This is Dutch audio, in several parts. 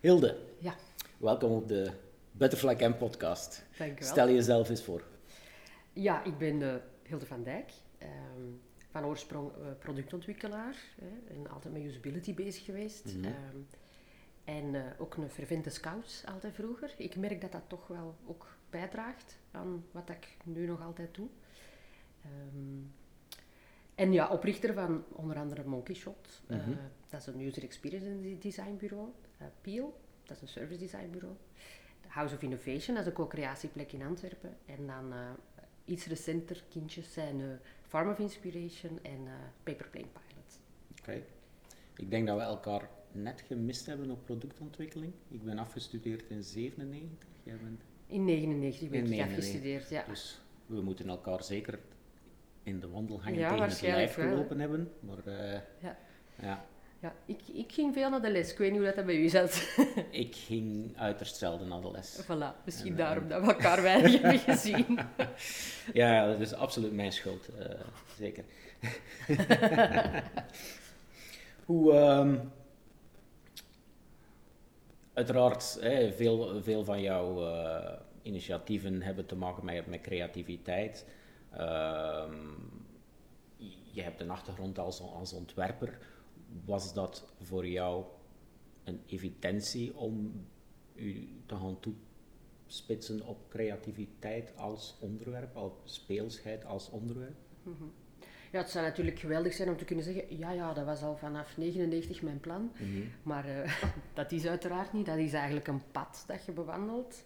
Hilde, Ja, welkom op de Butterfly Camp podcast. dankjewel. Stel jezelf eens voor. Ja, ik ben eh, Hilde van Dijk. ehm, van oorsprong eh, productontwikkelaar. Hè, en altijd met usability bezig geweest. Mhm. Ehm, en eh, ook een fervente scout altijd vroeger. Ik merk dat dat toch wel ook bijdraagt aan wat ik nu nog altijd doe. Ehm, en ja, oprichter van onder andere Monkey Shot. Mhm. dat is een user experience design bureau. Eh, Peel, dat is een service design bureau. House of Innovation, dat is een co-creatieplek in Antwerpen. En dan eh, iets recenter kindjes zijn eh, Farm of Inspiration en Paperplane Pilot. Oké. Ik denk dat we elkaar net gemist hebben op productontwikkeling. Ik ben afgestudeerd in 97. Jij bent... In 99 ben ik 99. afgestudeerd, ja. Dus we moeten elkaar zeker in de wandelgangen Ja, tegen het lijf gelopen hebben. Maar Ja. ja, ja ik, ik ging veel naar de les. Ik weet niet hoe dat bij u zat. ik ging uiterst zelden naar de les. voilà, misschien En, daarom eh, dat we elkaar weinig hebben gezien. Ja, dat is absoluut mijn schuld, eh, zeker. Hoe, ehm, uiteraard, hè, veel, veel van jouw eh, initiatieven hebben te maken met, met creativiteit. Ehm, je hebt een achtergrond als, als ontwerper. Was dat voor jou een evidentie om u te gaan toespitsen op creativiteit als onderwerp, op speelsheid als onderwerp? Ja, het zou natuurlijk geweldig zijn om te kunnen zeggen, ja, ja, dat was al vanaf 99 mijn plan. Maar eh, dat is uiteraard niet. Dat is eigenlijk een pad dat je bewandelt.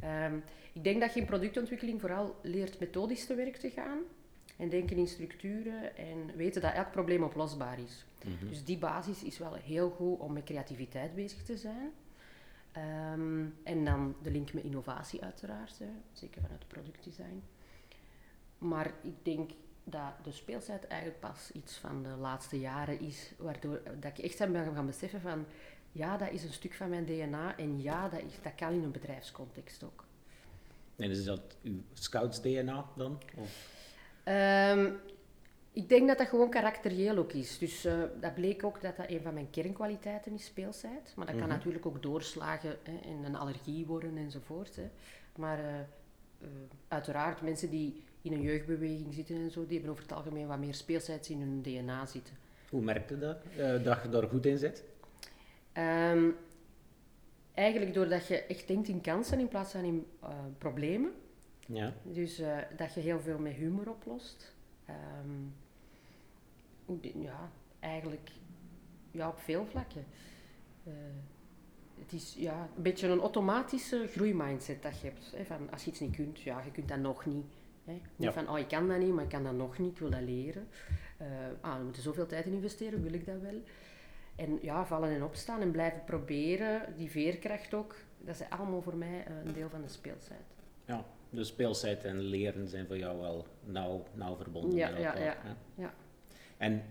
Ehm, ik denk dat je in productontwikkeling vooral leert methodisch te werk te gaan. En denken in structuren en weten dat elk probleem oplosbaar is. Dus die basis is wel heel goed om met creativiteit bezig te zijn. Ehm, en dan de link met innovatie uiteraard, hè, zeker vanuit productdesign. Maar ik denk dat de speelsheid eigenlijk pas iets van de laatste jaren is, waardoor dat ik echt ben gaan beseffen van, ja, dat is een stuk van mijn DNA en ja, dat, is, dat kan in een bedrijfscontext ook. En is dat uw scouts-DNA dan? Of? Ehm, ik denk dat dat gewoon karakterieel ook is. Dus eh, dat bleek ook dat dat een van mijn kernkwaliteiten is, speelsheid. Maar dat kan Mhm. natuurlijk ook doorslagen hè, en een allergie worden enzovoort. Hè. Maar eh, eh, uiteraard, mensen die in een jeugdbeweging zitten en zo, die hebben over het algemeen wat meer speelsheid in hun DNA zitten. Hoe merkte dat? dat je daar goed in zit? Ehm, eigenlijk doordat je echt denkt in kansen in plaats van in problemen. Ja. Dus dat je heel veel met humor oplost. Ehm, ja, eigenlijk ja, op veel vlakken. Eh, het is ja, een beetje een automatische groeimindset dat je hebt. Hè, van als je iets niet kunt, ja, je kunt dat nog niet. Hè. Niet Ja. van, oh, ik kan dat niet, maar ik kan dat nog niet, ik wil dat leren. Eh, ah, we moeten zoveel tijd in investeren, wil ik dat wel? En ja, vallen en opstaan en blijven proberen, die veerkracht ook, dat is allemaal voor mij eh, een deel van de speelsheid. ja. Dus speelsheid en leren zijn voor jou wel nauw, nauw verbonden Ja, met ja, elkaar. ja. hè? Ja. En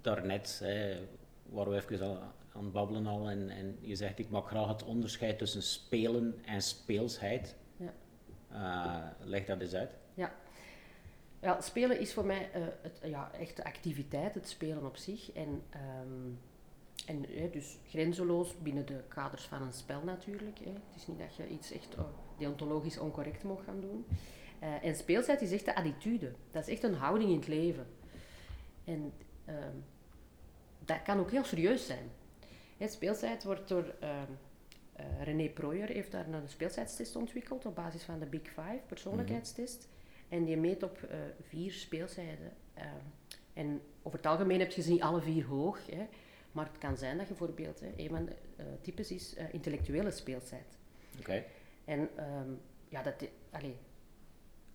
daarnet hè, waren we even al aan het babbelen al en, en je zegt ik maak graag het onderscheid tussen spelen en speelsheid. Ja. Eh, leg dat eens uit. Ja. ja, spelen is voor mij eh, het, ja, echt de activiteit, het spelen op zich. En, ehm, en eh, dus grenzeloos binnen de kaders van een spel natuurlijk. Hè. Het is niet dat je iets echt oh, deontologisch oncorrect mag gaan doen. Eh, en speelsheid is echt de attitude. Dat is echt een houding in het leven. En ehm, dat kan ook heel serieus zijn. Hè, speelsheid wordt door... eh, René Proyer heeft daar een speeltijdstest ontwikkeld op basis van de Big Five, persoonlijkheidstest. En die meet op eh, vier speelzijden. Ehm, en over het algemeen heb je ze niet alle vier hoog. Hè. Maar het kan zijn dat je bijvoorbeeld, hè, een van de eh, types is eh, intellectuele speeltijd. Oké. En ehm, ja, dat, allee,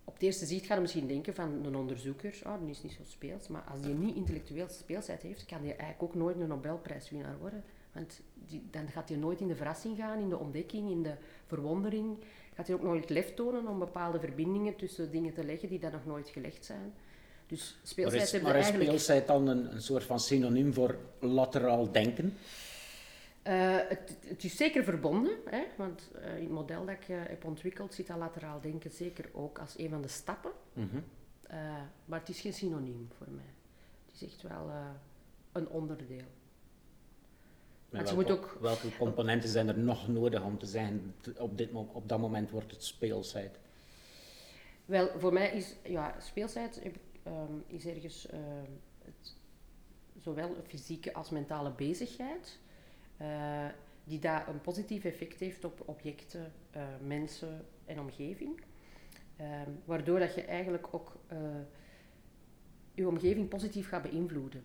op het eerste zicht ga je misschien denken van een onderzoeker, ah, die is niet zo speels. Maar als die niet intellectueel speelsheid heeft, kan die eigenlijk ook nooit een Nobelprijswinnaar worden. Want die, dan gaat hij nooit in de verrassing gaan, in de ontdekking, in de verwondering. Gaat hij ook nooit lef tonen om bepaalde verbindingen tussen dingen te leggen die dan nog nooit gelegd zijn. Dus Maar speelsheid is, hebben maar is eigenlijk... speelsheid dan een, een soort van synoniem voor lateraal denken? Eh, het, het is zeker verbonden, hè, want eh, in het model dat ik eh, heb ontwikkeld zit dat lateraal denken zeker ook als een van de stappen. Mhm. Maar het is geen synoniem voor mij. Het is echt wel een onderdeel. Maar welke, moet ook- welke componenten zijn er nog nodig om te t- op, dit, op dat moment wordt het speelsheid? Wel, voor mij is ja, speelsheid heb ik, ehm, is ergens ehm, het, zowel fysieke als mentale bezigheid, eh, die daar een positief effect heeft op objecten, eh, mensen en omgeving. Ehm, waardoor dat je eigenlijk ook eh, je omgeving positief gaat beïnvloeden.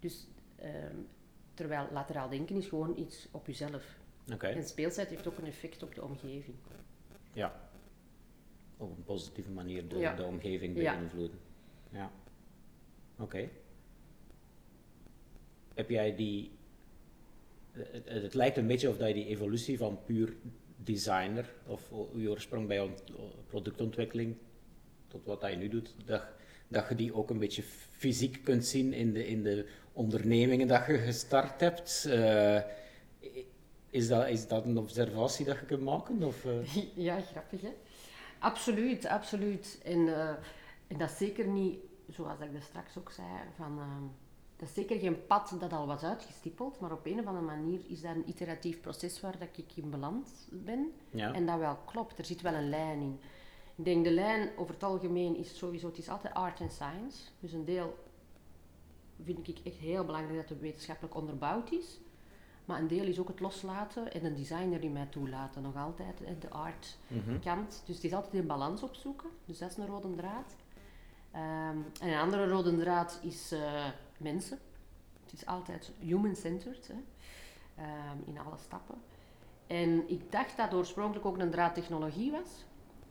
Dus terwijl lateraal denken is gewoon iets op jezelf. En speelsheid heeft ook een effect op de omgeving. ja. Op een positieve manier de, Ja. de omgeving beïnvloeden. Ja. Oké. Heb jij die... Het, het- lijkt een beetje of dat je die evolutie van puur designer, of je oorsprong bij ont- productontwikkeling, tot wat je nu doet, dat, dat je die ook een beetje fysiek kunt zien in de, in de ondernemingen dat je gestart hebt. Eh, is, dat, is dat een observatie dat je kunt maken? Of, eh? Ja, grappig hè? Absoluut, absoluut. En, eh, en dat is zeker niet, zoals ik daar straks ook zei, van, ehm, dat is zeker geen pad dat al was uitgestippeld, maar op een of andere manier is dat een iteratief proces waar dat ik in beland ben. Ja. En dat wel klopt, er zit wel een lijn in. Ik denk de lijn over het algemeen is sowieso, het is altijd art en science. Dus een deel vind ik echt heel belangrijk dat het wetenschappelijk onderbouwd is. Maar een deel is ook het loslaten en een designer die mij toelaten. Nog altijd de art Mhm. kant. Dus het is altijd in balans opzoeken. Dus dat is een rode draad. Ehm, en een andere rode draad is eh, mensen. Het is altijd human-centered ehm, in alle stappen. En ik dacht dat oorspronkelijk ook een draad technologie was.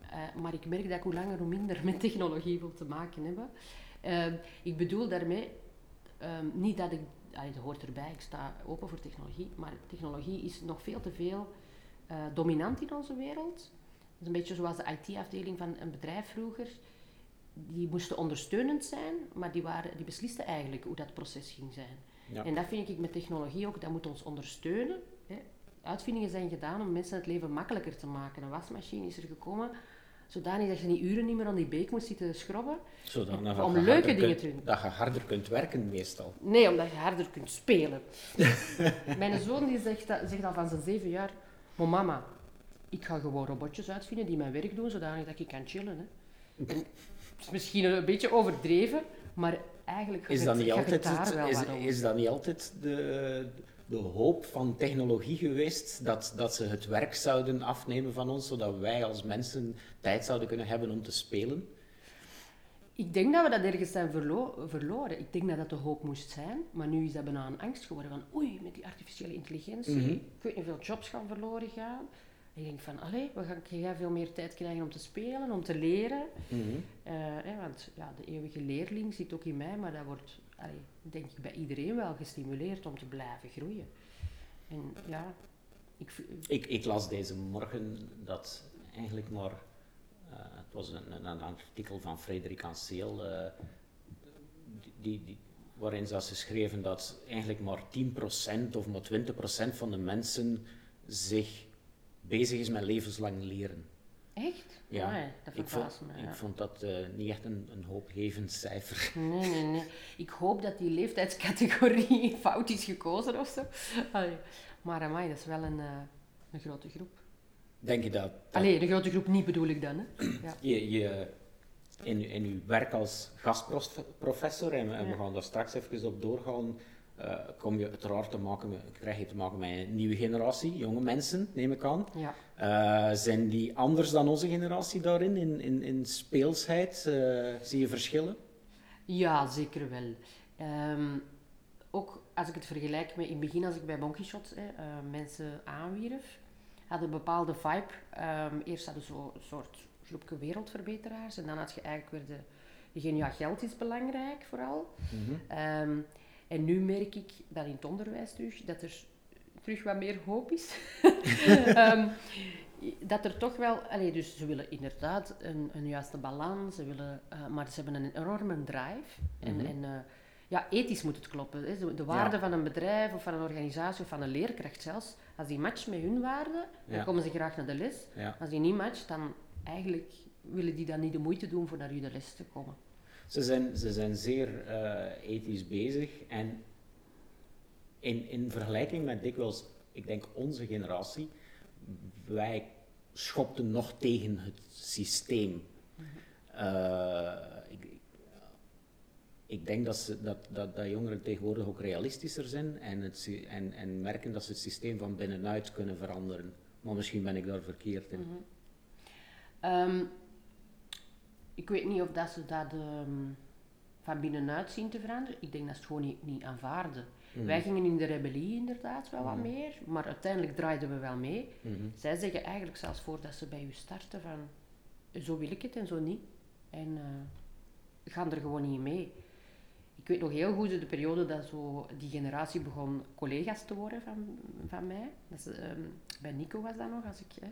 Eh, maar ik merk dat ik hoe langer hoe minder met technologie wil te maken hebben. Ehm, ik bedoel daarmee niet dat ik, allee, dat hoort erbij, ik sta open voor technologie, maar technologie is nog veel te veel eh, dominant in onze wereld. Dat is een beetje zoals de IT-afdeling van een bedrijf vroeger. Die moesten ondersteunend zijn, maar die, waren, die beslisten eigenlijk hoe dat proces ging zijn. Ja. En dat vind ik met technologie ook, dat moet ons ondersteunen. Hè. Uitvindingen zijn gedaan om mensen het leven makkelijker te maken. Een wasmachine is er gekomen, zodanig dat je niet uren niet meer aan die beek moet zitten schrobben. Zodanig Om leuke dingen kunt- te doen. Dat je harder kunt werken meestal. Nee, omdat je harder kunt spelen. Mijn zoon die zegt, dat- zegt al van zijn zeven jaar, "Maar mama, ik ga gewoon robotjes uitvinden die mijn werk doen, zodanig dat ik kan chillen. Hè. En, is misschien een beetje overdreven, maar eigenlijk Is dat niet altijd, het is, is dat niet altijd de, de hoop van technologie geweest? Dat, dat ze het werk zouden afnemen van ons, zodat wij als mensen tijd zouden kunnen hebben om te spelen? Ik denk dat we dat ergens zijn verlo- verloren. Ik denk dat dat de hoop moest zijn, maar nu is dat bijna een angst geworden van oei, met die artificiële intelligentie, ik weet niet hoeveel jobs gaan verloren gaan. Ik denk van, allee, we gaan jij veel meer tijd krijgen om te spelen, om te leren. Eh, hè, want ja, de eeuwige leerling zit ook in mij, maar dat wordt, allee, denk ik, bij iedereen wel gestimuleerd om te blijven groeien. En ja, ik, Ik, ik las deze morgen dat eigenlijk maar, eh, het was een, een, een artikel van Frederik Anseel, eh, die, die, waarin ze schreven dat eigenlijk maar 10% of maar 20% van de mensen zich bezig is met levenslang leren. echt? Ja, dat ik, vond, me. ja. ik vond dat eh, niet echt een, een hoopgevend cijfer. Nee, nee, nee. Ik hoop dat die leeftijdscategorie fout is gekozen of zo. Allee. Maar amai, dat is wel een, eh, een grote groep. Denk je dat, dat Allee, een grote groep niet bedoel ik dan, hè. Ja. je, je in, in uw werk als gastprofessor, en, en we gaan daar straks even op doorgaan, eh, kom je uiteraard te maken met, krijg je te maken met een nieuwe generatie, jonge mensen, neem ik aan. ja. Eh, zijn die anders dan onze generatie daarin, in, in, in speelsheid? Eh, zie je verschillen? Ja, zeker wel. Ehm, ook als ik het vergelijk met in het begin, als ik bij Monkey Shot hè, mensen aanwierf, hadden een bepaalde vibe. Ehm, eerst hadden ze zo een soort groepje wereldverbeteraars en dan had je eigenlijk weer de, degene, ja, geld is belangrijk vooral. Ehm, en nu merk ik dat in het onderwijs terug, dat er terug wat meer hoop is. Ehm, dat er toch wel, allee, dus ze willen inderdaad een, een juiste balans, ze willen, eh, maar ze hebben een enorme drive. En, Mhm. en eh, ja, ethisch moet het kloppen. Hè. De, de waarde Ja. van een bedrijf of van een organisatie of van een leerkracht zelfs, als die matcht met hun waarden, dan komen ze graag naar de les. Ja. Als die niet matcht, dan eigenlijk willen die dan niet de moeite doen voor naar u de les te komen. Ze zijn, ze zijn zeer eh, ethisch bezig en in, in vergelijking met dikwijls, ik denk onze generatie, wij schopten nog tegen het systeem. Uh, ik, ik denk dat, ze, dat, dat, dat, jongeren tegenwoordig ook realistischer zijn en, het, en, en merken dat ze het systeem van binnenuit kunnen veranderen. Maar misschien ben ik daar verkeerd in. Mm ik weet niet of dat ze dat um, van binnenuit zien te veranderen. Ik denk dat ze het gewoon niet, niet aanvaarden. Mhm. Wij gingen in de rebellie inderdaad wel wat mhm. meer, maar uiteindelijk draaiden we wel mee. Mhm. Zij zeggen eigenlijk zelfs voordat ze bij u starten van zo wil ik het en zo niet. En uh, gaan er gewoon niet mee. Ik weet nog heel goed de periode dat zo die generatie begon collega's te worden van, van mij. Dat is, ehm, bij Nico was dat nog, als ik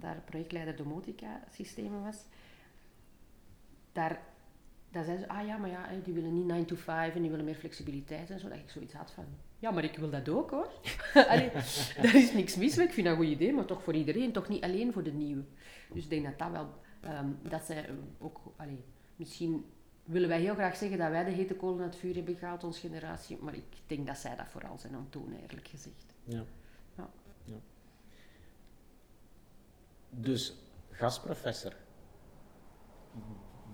daar projectleider domotica systemen was daar, daar zeiden ze, ah ja, maar ja, die willen niet 9 to 5 en die willen meer flexibiliteit en zo. Dat ik zoiets had van, ja, maar ik wil dat ook hoor. Allee, daar is niks mis mee, ik vind dat een goed idee, maar toch voor iedereen, toch niet alleen voor de nieuwe. Dus ik denk dat dat wel, um, dat zij ook, allee, misschien willen wij heel graag zeggen dat wij de hete kolen uit het vuur hebben gehaald, onze generatie, maar ik denk dat zij dat vooral zijn aan het doen, eerlijk gezegd. Ja. ja. ja. Dus gastprofessor,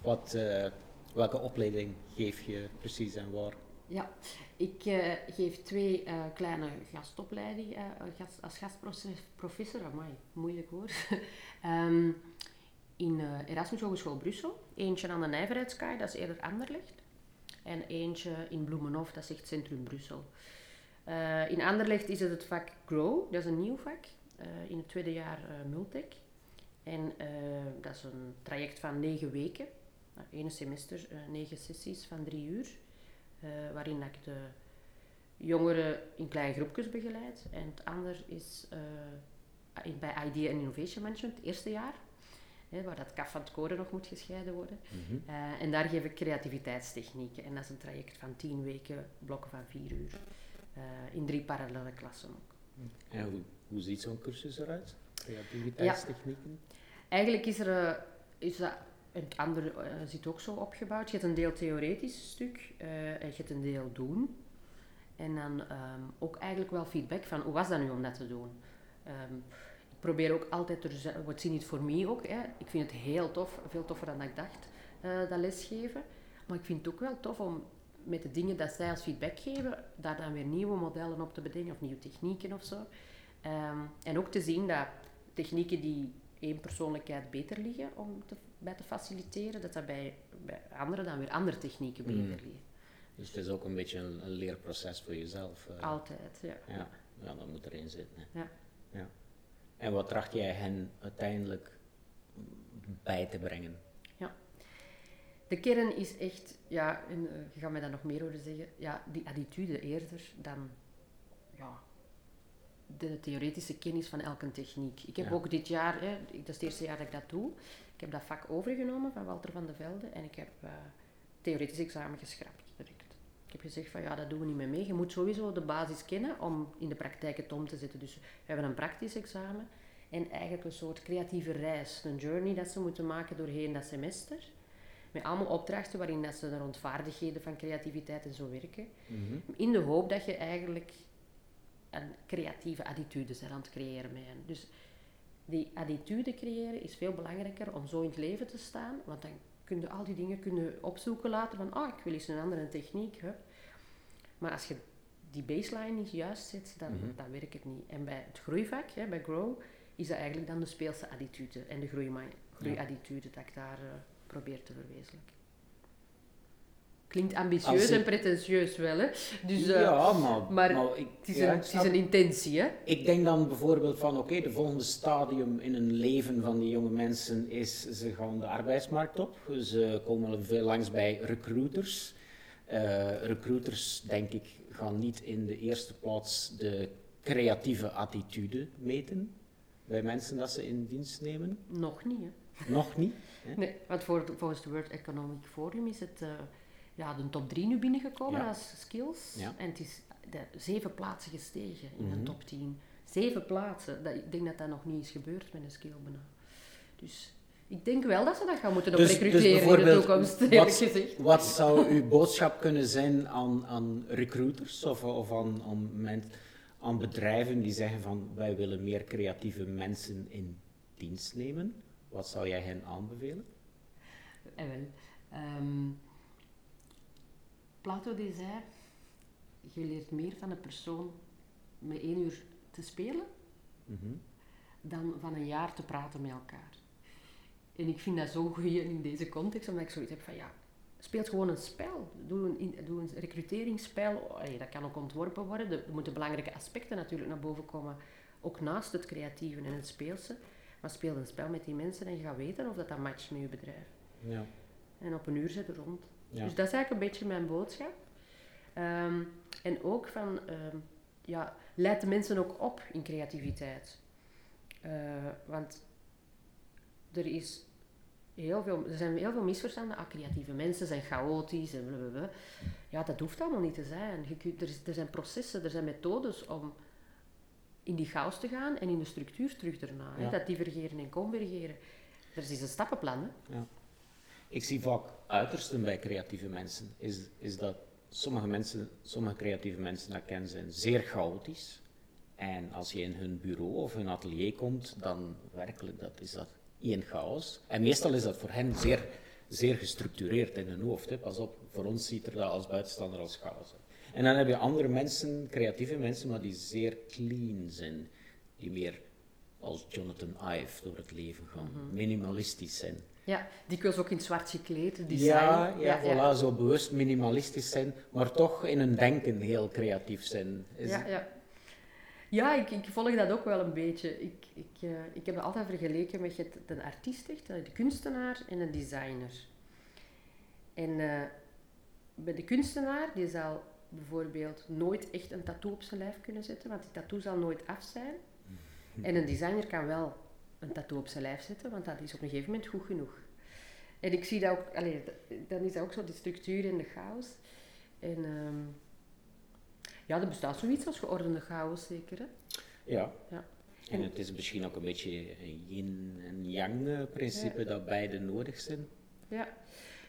wat, uh, welke opleiding geef je precies en waar? Ja, ik uh, geef twee uh, kleine gastopleidingen gast, als gastprofessor. Amai, moeilijk hoor. um, in Erasmus Hogeschool Brussel. Eentje aan de Nijverheidskaai, dat is eerder Anderlecht. En eentje in Bloemenhof, dat is echt Centrum Brussel. in Anderlecht is het het vak Grow, dat is een nieuw vak. in het tweede jaar Multec. En dat is een traject van negen weken ene semester uh, negen sessies van drie uur, uh, waarin ik de jongeren in kleine groepjes begeleid. En het ander is bij Idea and Innovation Management, het eerste jaar, hè, waar dat kaf van het koren nog moet gescheiden worden. Mm -hmm. en daar geef ik creativiteitstechnieken. En dat is een traject van tien weken, blokken van vier uur, in drie parallele klassen ook. En hoe, hoe ziet zo'n cursus eruit? Creativiteitstechnieken? Ja. Eigenlijk is er is dat het andere uh, zit ook zo opgebouwd. Je hebt een deel theoretisch stuk uh, en je hebt een deel doen. En dan um, ook eigenlijk wel feedback van hoe was dat nu om dat te doen. Um, ik probeer ook altijd te wat zie niet voor mij ook. Hè. Ik vind het heel tof, veel toffer dan ik dacht, uh, dat lesgeven. Maar ik vind het ook wel tof om met de dingen dat zij als feedback geven, daar dan weer nieuwe modellen op te bedenken of nieuwe technieken of zo. Um, en ook te zien dat technieken die één persoonlijkheid beter liggen om te bij te faciliteren, dat dat bij, bij anderen dan weer andere technieken beter mm. liggen. Dus het is ook een beetje een, een leerproces voor jezelf. Uh, Altijd, ja. ja. Ja, dat moet erin zitten. Ja. ja. En wat tracht jij hen uiteindelijk bij te brengen? Ja. De kern is echt, ja, en, uh, je gaat mij daar nog meer over zeggen, ja, die attitude eerder dan ja, de theoretische kennis van elke techniek. Ik heb ook dit jaar, hè, dat is het eerste jaar dat ik dat doe, ik heb dat vak overgenomen van Walter van de Velde en ik heb uh, theoretisch examen geschrapt direct. Ik heb gezegd van ja, dat doen we niet meer mee. Je moet sowieso de basis kennen om in de praktijk het om te zetten. Dus we hebben een praktisch examen en eigenlijk een soort creatieve reis, een journey dat ze moeten maken doorheen dat semester. Met allemaal opdrachten waarin dat ze rond vaardigheden van creativiteit en zo werken. Mhm. In de hoop dat je eigenlijk een creatieve attitude bent aan het creëren met hen. Dus die attitude creëren is veel belangrijker om zo in het leven te staan. Want dan kun je al die dingen kunnen opzoeken later van, ah, ik wil eens een andere techniek. Maar als je die baseline niet juist zet, dan, mhm. dan werkt het niet. En bij het groeivak, hè, bij Grow, is dat eigenlijk dan de speelse attitude en de groeiattitude dat ik daar uh, probeer te verwezenlijken. Klinkt ambitieus en pretentieus wel, hè? Dus, uh, ja, maar, maar, ik, het, is een, het is een intentie, hè? Ik denk dan bijvoorbeeld van, oké, de volgende stadium in een leven van die jonge mensen is, ze gaan de arbeidsmarkt op. Ze komen veel langs bij recruiters. Uh, recruiters, denk ik, gaan niet in de eerste plaats de creatieve attitude meten bij mensen dat ze in dienst nemen. Nog niet, hè? Nog niet? Hè? Nee, want voor, volgens het World Economic Forum is het... Uh, ja, de top 3 nu binnengekomen als skills. En het is de, zeven plaatsen gestegen in de mhm. top 10. Zeven plaatsen. Dat, ik denk dat dat nog niet is gebeurd met een skill bijna. Dus Ik denk wel dat ze dat gaan moeten op Dus- dus recruteren in de toekomst, wat- gezegd. Wat zou uw boodschap kunnen zijn aan, aan recruiters of, of aan, aan, men- aan bedrijven die zeggen van wij willen meer creatieve mensen in dienst nemen? Wat zou jij hen aanbevelen? Eh, wel. Ehm, Plato die zei, je leert meer van een persoon met één uur te spelen Mhm. dan van een jaar te praten met elkaar. En ik vind dat zo goed in deze context, omdat ik zoiets heb van ja, speelt gewoon een spel. Doe een, doe een recruteringsspel. Allee, dat kan ook ontworpen worden. Er moeten belangrijke aspecten natuurlijk naar boven komen, ook naast het creatieve en het speelse. Maar speel een spel met die mensen en je gaat weten of dat, dat matcht met je bedrijf. Ja. En op een uur zitten rond. Ja. Dus dat is eigenlijk een beetje mijn boodschap. Ehm, en ook van, ehm, ja, leid de mensen ook op in creativiteit. Eh, want er, is heel veel, er zijn heel veel misverstanden. Ah, creatieve mensen zijn chaotisch en blablabla. Ja, dat hoeft allemaal niet te zijn. Je kunt, er, is- er zijn processen, er zijn methodes om in die chaos te gaan en in de structuur terug daarna. hè. Ja. Dat divergeren en convergeren. Er is een stappenplan. Hè? Ik zie vaak uitersten bij creatieve mensen. Is, is dat sommige mensen, sommige creatieve mensen dat ken, zijn zeer chaotisch. En als je in hun bureau of hun atelier komt, dan werkelijk dat is dat één chaos. En meestal is dat voor hen zeer, zeer gestructureerd in hun hoofd. Hè. Pas op, voor ons ziet er dat als buitenstaander als chaos uit. En dan heb je andere mensen, creatieve mensen, maar die zeer clean zijn. Die meer als Jonathan Ive door het leven gaan, minimalistisch zijn. Ja, dikwijls ook in zwart gekleed, design. Ja, ja, voilà, zo bewust minimalistisch zijn, maar toch in hun denken heel creatief zijn. Is Ja, ja. ja ik, ik volg dat ook wel een beetje. Ik, ik, eh, ik heb dat altijd vergeleken met het, de artiest, echt, eh, de kunstenaar en een designer. En eh, bij de kunstenaar, die zal bijvoorbeeld nooit echt een tattoo op zijn lijf kunnen zetten, want die tattoo zal nooit af zijn. En een designer kan wel een tattoo op zijn lijf zetten, want dat is op een gegeven moment goed genoeg. En ik zie dat ook, allee, dan is dat ook zo die structuur en de chaos. En ehm, ja, er bestaat zoiets als geordende chaos, zeker. Hè? Ja. Ja. En het is misschien ook een beetje een yin en yang eh, principe dat beide nodig zijn. Ja.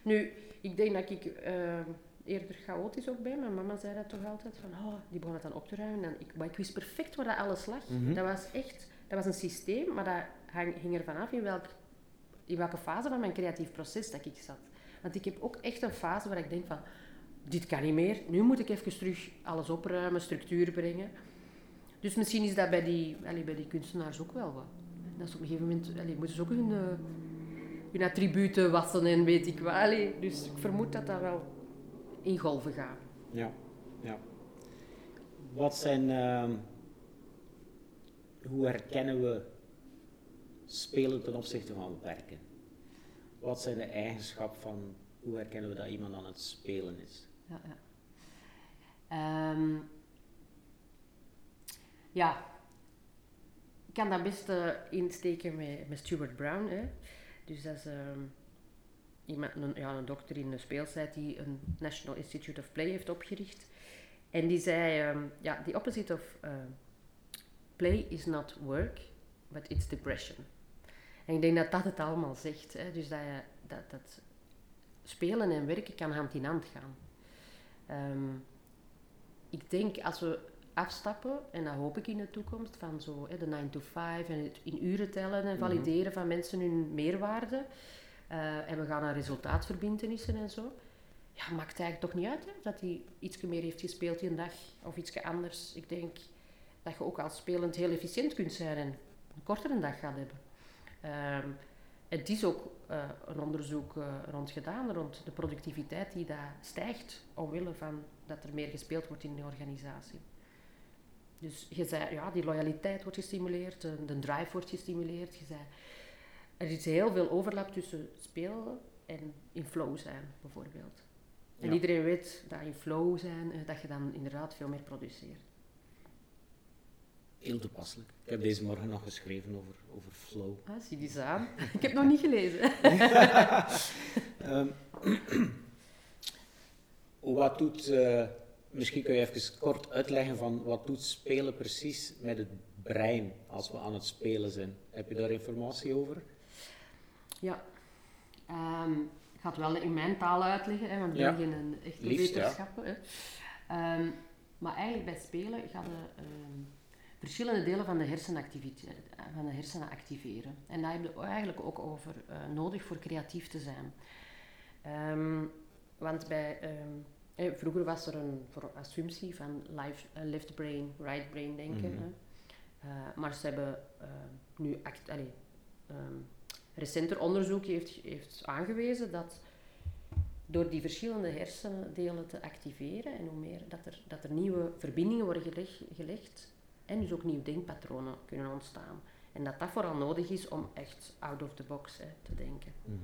Nu, ik denk dat ik ehm, eerder chaotisch ook ben. Mijn mama zei dat toch altijd, van oh, die begon het dan op te ruimen. En ik, maar ik wist perfect waar dat alles lag. Mhm. Dat was echt, dat was een systeem, maar dat hang, hing ervan af in, in welke fase van mijn creatief proces dat ik zat. Want ik heb ook echt een fase waar ik denk van, dit kan niet meer. Nu moet ik even terug alles opruimen, structuur brengen. Dus misschien is dat bij die, bij die kunstenaars ook wel wat. Dat is op een gegeven moment, allee, moeten ze ook hun, eh, hun attributen wassen en weet ik wat. Dus ik vermoed dat dat wel in golven gaat. Ja, ja. Wat zijn, ehm, hoe herkennen we spelen ten opzichte van werken? Wat zijn de eigenschappen van, hoe herkennen we dat iemand aan het spelen is? Ja, ja. Ehm, ja, ik kan dat best eh, insteken met, met Stuart Brown. Hè. Dus dat is ehm, iemand, een, ja, een dokter in de speeltijd die een National Institute of Play heeft opgericht. En die zei, ehm, ja, the opposite of eh, play is not work, but it's depression. En ik denk dat dat het allemaal zegt. Hè. Dus dat, je, dat, dat spelen en werken kan hand in hand gaan. Ehm, ik denk als we afstappen, en dat hoop ik in de toekomst, van zo hè, de 9 to 5 en het in uren tellen en valideren van mensen hun meerwaarde. eh, en we gaan naar resultaatverbindenissen en zo. Ja, maakt eigenlijk toch niet uit hè, dat hij iets meer heeft gespeeld die een dag of iets anders. Ik denk dat je ook als spelend heel efficiënt kunt zijn en een kortere dag gaat hebben. Ehm, het is ook eh, een onderzoek eh, rond gedaan, rond de productiviteit die daar stijgt, omwille van dat er meer gespeeld wordt in de organisatie. Dus je zei, ja, die loyaliteit wordt gestimuleerd, de, de drive wordt gestimuleerd. Je zei, er is heel veel overlap tussen spelen en in flow zijn, bijvoorbeeld. En Ja. iedereen weet dat in flow zijn, eh, dat je dan inderdaad veel meer produceert. Heel toepasselijk. Ik heb deze morgen nog geschreven over, over flow. Ah, zie die aan. Ik heb nog niet gelezen. Ehm, wat doet, eh, misschien kun je even kort uitleggen van wat doet spelen precies met het brein als we aan het spelen zijn. Heb je daar informatie over? Ja. Ehm, ik ga het wel in mijn taal uitleggen, hè, want ik Ja. ben geen echte Liefst, ja. wetenschapper. Hè. Ehm, maar eigenlijk bij spelen gaat ehm, verschillende delen van de, hersenactiviteit, van de hersenen activeren. En daar heb je eigenlijk ook over eh, nodig voor creatief te zijn. Ehm, want bij, ehm, eh, vroeger was er een assumptie van life, eh, left brain, right brain denken. Mhm. hè. Eh, maar ze hebben eh, nu act, ehm, recenter onderzoek heeft, heeft aangewezen dat door die verschillende hersendelen te activeren en hoe meer dat er, dat er nieuwe verbindingen worden geleg- gelegd en dus ook nieuwe denkpatronen kunnen ontstaan. En dat dat vooral nodig is om echt out of the box hè, te denken. Mhm.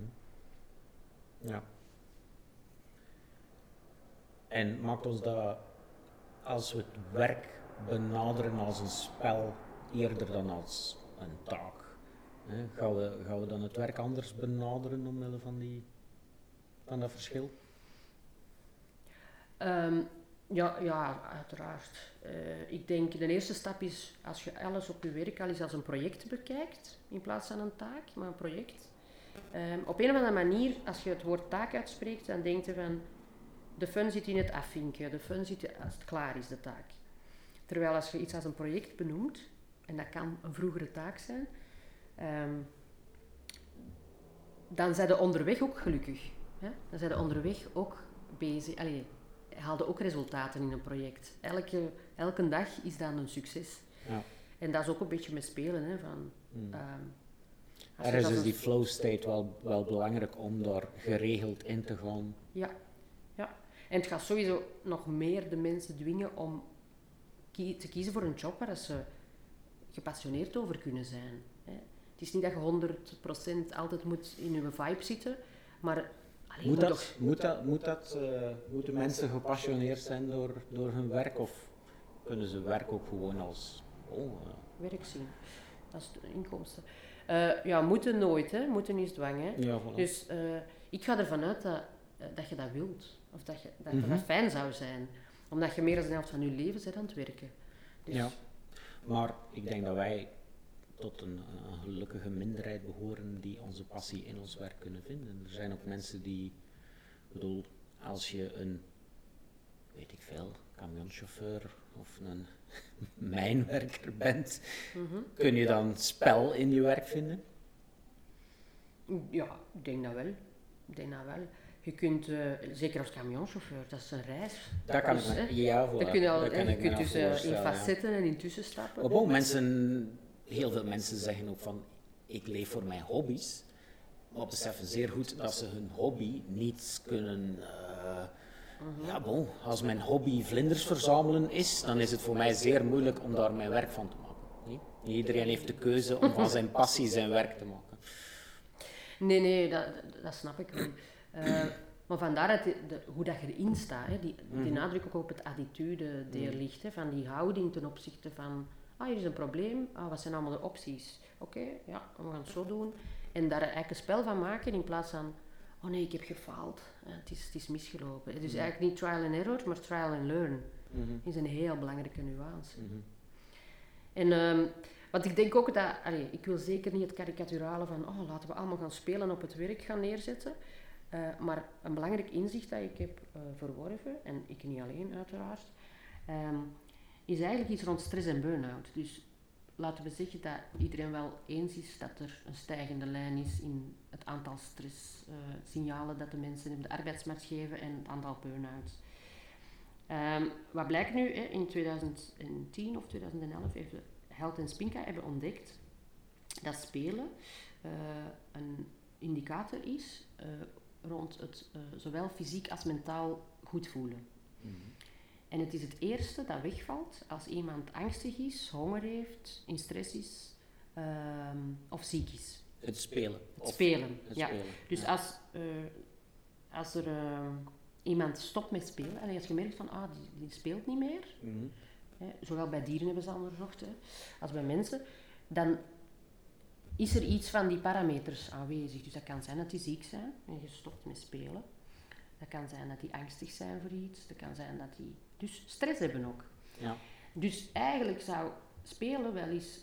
Ja. En maakt ons dat, als we het werk benaderen als een spel, eerder dan als een taak, hè, gaan, we, gaan we dan het werk anders benaderen omwille van, die, van dat verschil? Ehm, ja, ja, uiteraard. Eh, ik denk de eerste stap is als je alles op je werk al eens als een project bekijkt, in plaats van een taak, maar een project. Ehm, op een of andere manier, als je het woord taak uitspreekt, dan denk je van de fun zit in het afvinken, de fun zit als het klaar is, de taak. Terwijl als je iets als een project benoemt, en dat kan een vroegere taak zijn, ehm, dan zijn de onderweg ook gelukkig. Hè? Dan zijn de onderweg ook bezig. Allee, haalde ook resultaten in een project. Elke, elke dag is dan een succes. Ja. En dat is ook een beetje met spelen. Hè, van, Hmm. ehm, Ergens dat is een- die flow state wel, wel belangrijk om daar geregeld in te gaan. Ja, ja. En het gaat sowieso nog meer de mensen dwingen om kie- te kiezen voor een job waar ze gepassioneerd over kunnen zijn. Hè. Het is niet dat je 100% altijd moet in je vibe zitten, maar... allee, Moet dat, toch- moet dat, moet dat, eh, moeten mensen gepassioneerd zijn door, door hun werk of kunnen ze werk ook gewoon als, oh, eh, werk zien. Dat de inkomsten. Eh, ja, moeten nooit, hè. Moeten is dwang, hè. ja, voilà. Dus ik ga ervan uit dat, dat je dat wilt. Of dat, je, dat, Mhm. dat fijn zou zijn. Omdat je meer dan de helft van je leven bent aan het werken. Dus, Ja. Maar ik denk dat wij tot een, een gelukkige minderheid behoren die onze passie in ons werk kunnen vinden. Er zijn ook mensen die, ik bedoel, als je een, weet ik veel, camionchauffeur of een mijnwerker bent, Mhm. kun je dan spel in je werk vinden? Ja, ik denk dat wel. Ik denk dat wel. Je kunt, eh, zeker als camionchauffeur, dat is een reis. Dat kan Dus, ik ja, voilà, Dan kun je, al, dat je kunt dus eh, in ja. facetten en in tussenstappen. Maar bon, mensen, heel veel mensen zeggen ook van, ik leef voor mijn hobby's. Maar beseffen zeer goed dat ze hun hobby niet kunnen... eh, Ja, bon, als mijn hobby vlinders verzamelen is, dan is het voor mij zeer moeilijk om daar mijn werk van te maken. Nee? Iedereen heeft de keuze om van zijn passie zijn werk te maken. Nee, nee, dat, dat, snap ik wel. Eh, maar vandaar dat de, hoe dat je erin staat, hè, die, die Mhm. nadruk ook op het attitude deel Mhm. ligt, hè, van die houding ten opzichte van, ah, hier is een probleem, ah, wat zijn allemaal de opties? Oké, ja, we gaan het zo doen. En daar eigenlijk een spel van maken in plaats van, oh nee, ik heb gefaald, eh, het, is, het is misgelopen. Het is Mhm. eigenlijk niet trial and error, maar trial and learn. Mhm, Dat is een heel belangrijke nuance. mhm. En want ik denk ook dat, allee, ik wil zeker niet het karikaturale van, oh, laten we allemaal gaan spelen op het werk gaan neerzetten. Eh, maar een belangrijk inzicht dat ik heb eh, verworven, en ik niet alleen uiteraard, ehm, is eigenlijk iets rond stress en burn-out. Dus laten we zeggen dat iedereen wel eens is dat er een stijgende lijn is in het aantal stresssignalen dat de mensen op de arbeidsmarkt geven en het aantal burn-outs. Ehm, wat blijkt nu, hè, in 2010 of 2011 heeft Health en Spinka hebben ontdekt dat spelen eh, een indicator is eh, rond het eh, zowel fysiek als mentaal goed voelen. Mhm. En het is het eerste dat wegvalt als iemand angstig is, honger heeft, in stress is ehm, of ziek is. Het spelen. Het spelen, het ja. spelen, Dus ja. als, eh, als er eh, iemand stopt met spelen, en als je merkt van ah, die, die speelt niet meer, Mhm. hè, zowel bij dieren hebben ze onderzocht hè, als bij mensen, dan is er iets van die parameters aanwezig. Dus dat kan zijn dat die ziek zijn en je stopt met spelen. Dat kan zijn dat die angstig zijn voor iets. Dat kan zijn dat die dus stress hebben ook. Ja. Dus eigenlijk zou spelen wel eens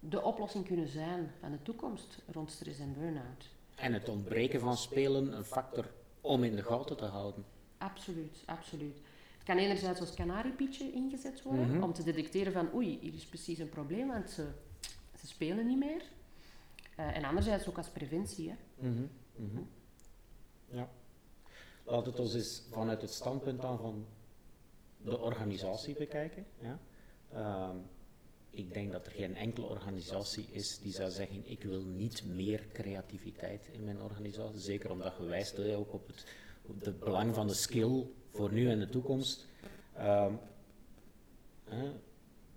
de oplossing kunnen zijn van de toekomst rond stress en burn-out. en het ontbreken van spelen een factor om in de gaten te houden. Absoluut, absoluut. Het kan enerzijds als kanariepietje ingezet worden, Mhm. om te detecteren van oei, hier is precies een probleem, want ze, ze spelen niet meer. Eh, en anderzijds ook als preventie. Hè. Mhm, mhm. Ja. Laat het ons eens vanuit het standpunt dan van de organisatie bekijken. Ja. Ehm, ik denk dat er geen enkele organisatie is die zou zeggen, ik wil niet meer creativiteit in mijn organisatie. Zeker omdat je wijst ook op het, op belang van de skill voor nu en de toekomst. Ehm,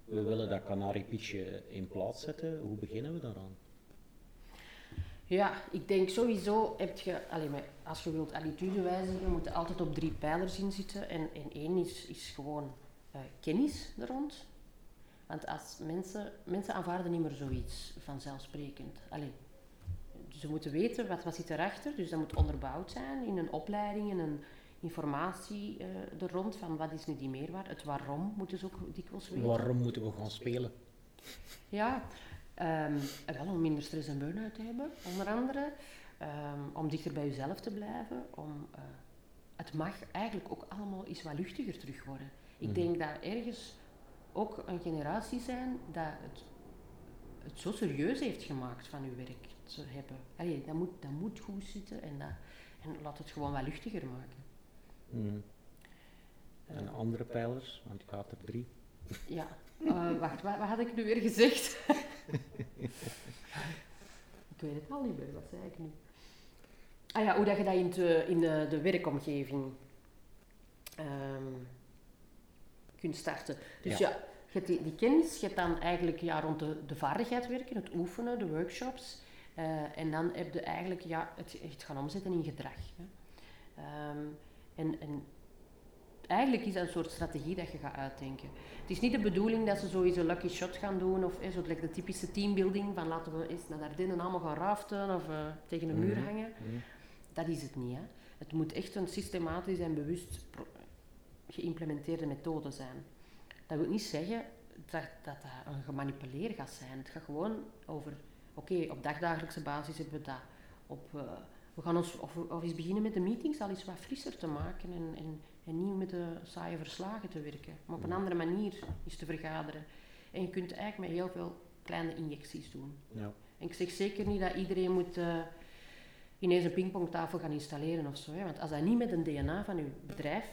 we willen dat kanariepietje in plaats zetten. Hoe beginnen we daaraan? Ja, ik denk sowieso heb je, allee, als je wilt attitude wijzigen, moet je altijd op drie pijlers in zitten. En, en één is, is gewoon eh, kennis er rond. Want als mensen, mensen aanvaarden niet meer zoiets vanzelfsprekend. Allee, ze moeten weten wat, wat zit erachter, dus dat moet onderbouwd zijn in een opleiding, in een informatie er rond van wat is nu die meerwaarde. Het waarom moeten ze ook dikwijls weten. Waarom moeten we gaan spelen? Ja, ehm, wel om minder stress en burn-out te hebben, onder andere. Ehm, om dichter bij jezelf te blijven. Om, eh, het mag eigenlijk ook allemaal iets wat luchtiger terug worden. Ik Mhm. denk dat ergens ook een generatie zijn dat het, het zo serieus heeft gemaakt van uw werk te hebben. Allee, dat, moet, dat moet goed zitten en, dat, en laat het gewoon wat luchtiger maken. Mhm. En andere pijlers, want ik had er drie. Ja, eh, wacht, wat, wat had ik nu weer gezegd? ik weet het al niet meer, wat zei ik nu? Ah ja, hoe dat je dat in, de, in de, de werkomgeving ehm, kunt starten. Dus Ja. ja, je hebt die, die kennis, je hebt dan eigenlijk ja, rond de, de vaardigheid werken, het oefenen, de workshops. eh, en dan heb je eigenlijk ja, het, het gaan omzetten in gedrag. Hè. Ehm, en, en eigenlijk is dat een soort strategie dat je gaat uitdenken. Het is niet de bedoeling dat ze zoiets een lucky shot gaan doen of eh, zo de typische teambuilding van laten we eens naar Ardennen allemaal gaan raften of eh, tegen een muur Mhm. hangen. Mhm. Dat is het niet. Hè. Het moet echt een systematisch en bewust geïmplementeerde methode zijn. Dat wil niet zeggen dat dat, dat een gemanipuleerd gaat zijn. Het gaat gewoon over, oké, op dagdagelijkse basis hebben we dat. Op, eh, we gaan ons of, of eens beginnen met de meetings al eens wat frisser te maken en, en, en niet met de saaie verslagen te werken. Maar op een andere manier is te vergaderen. En je kunt eigenlijk met heel veel kleine injecties doen. Ja. En ik zeg zeker niet dat iedereen moet eh, ineens een pingpongtafel gaan installeren of zo. Hè. Want als dat niet met een DNA van uw bedrijf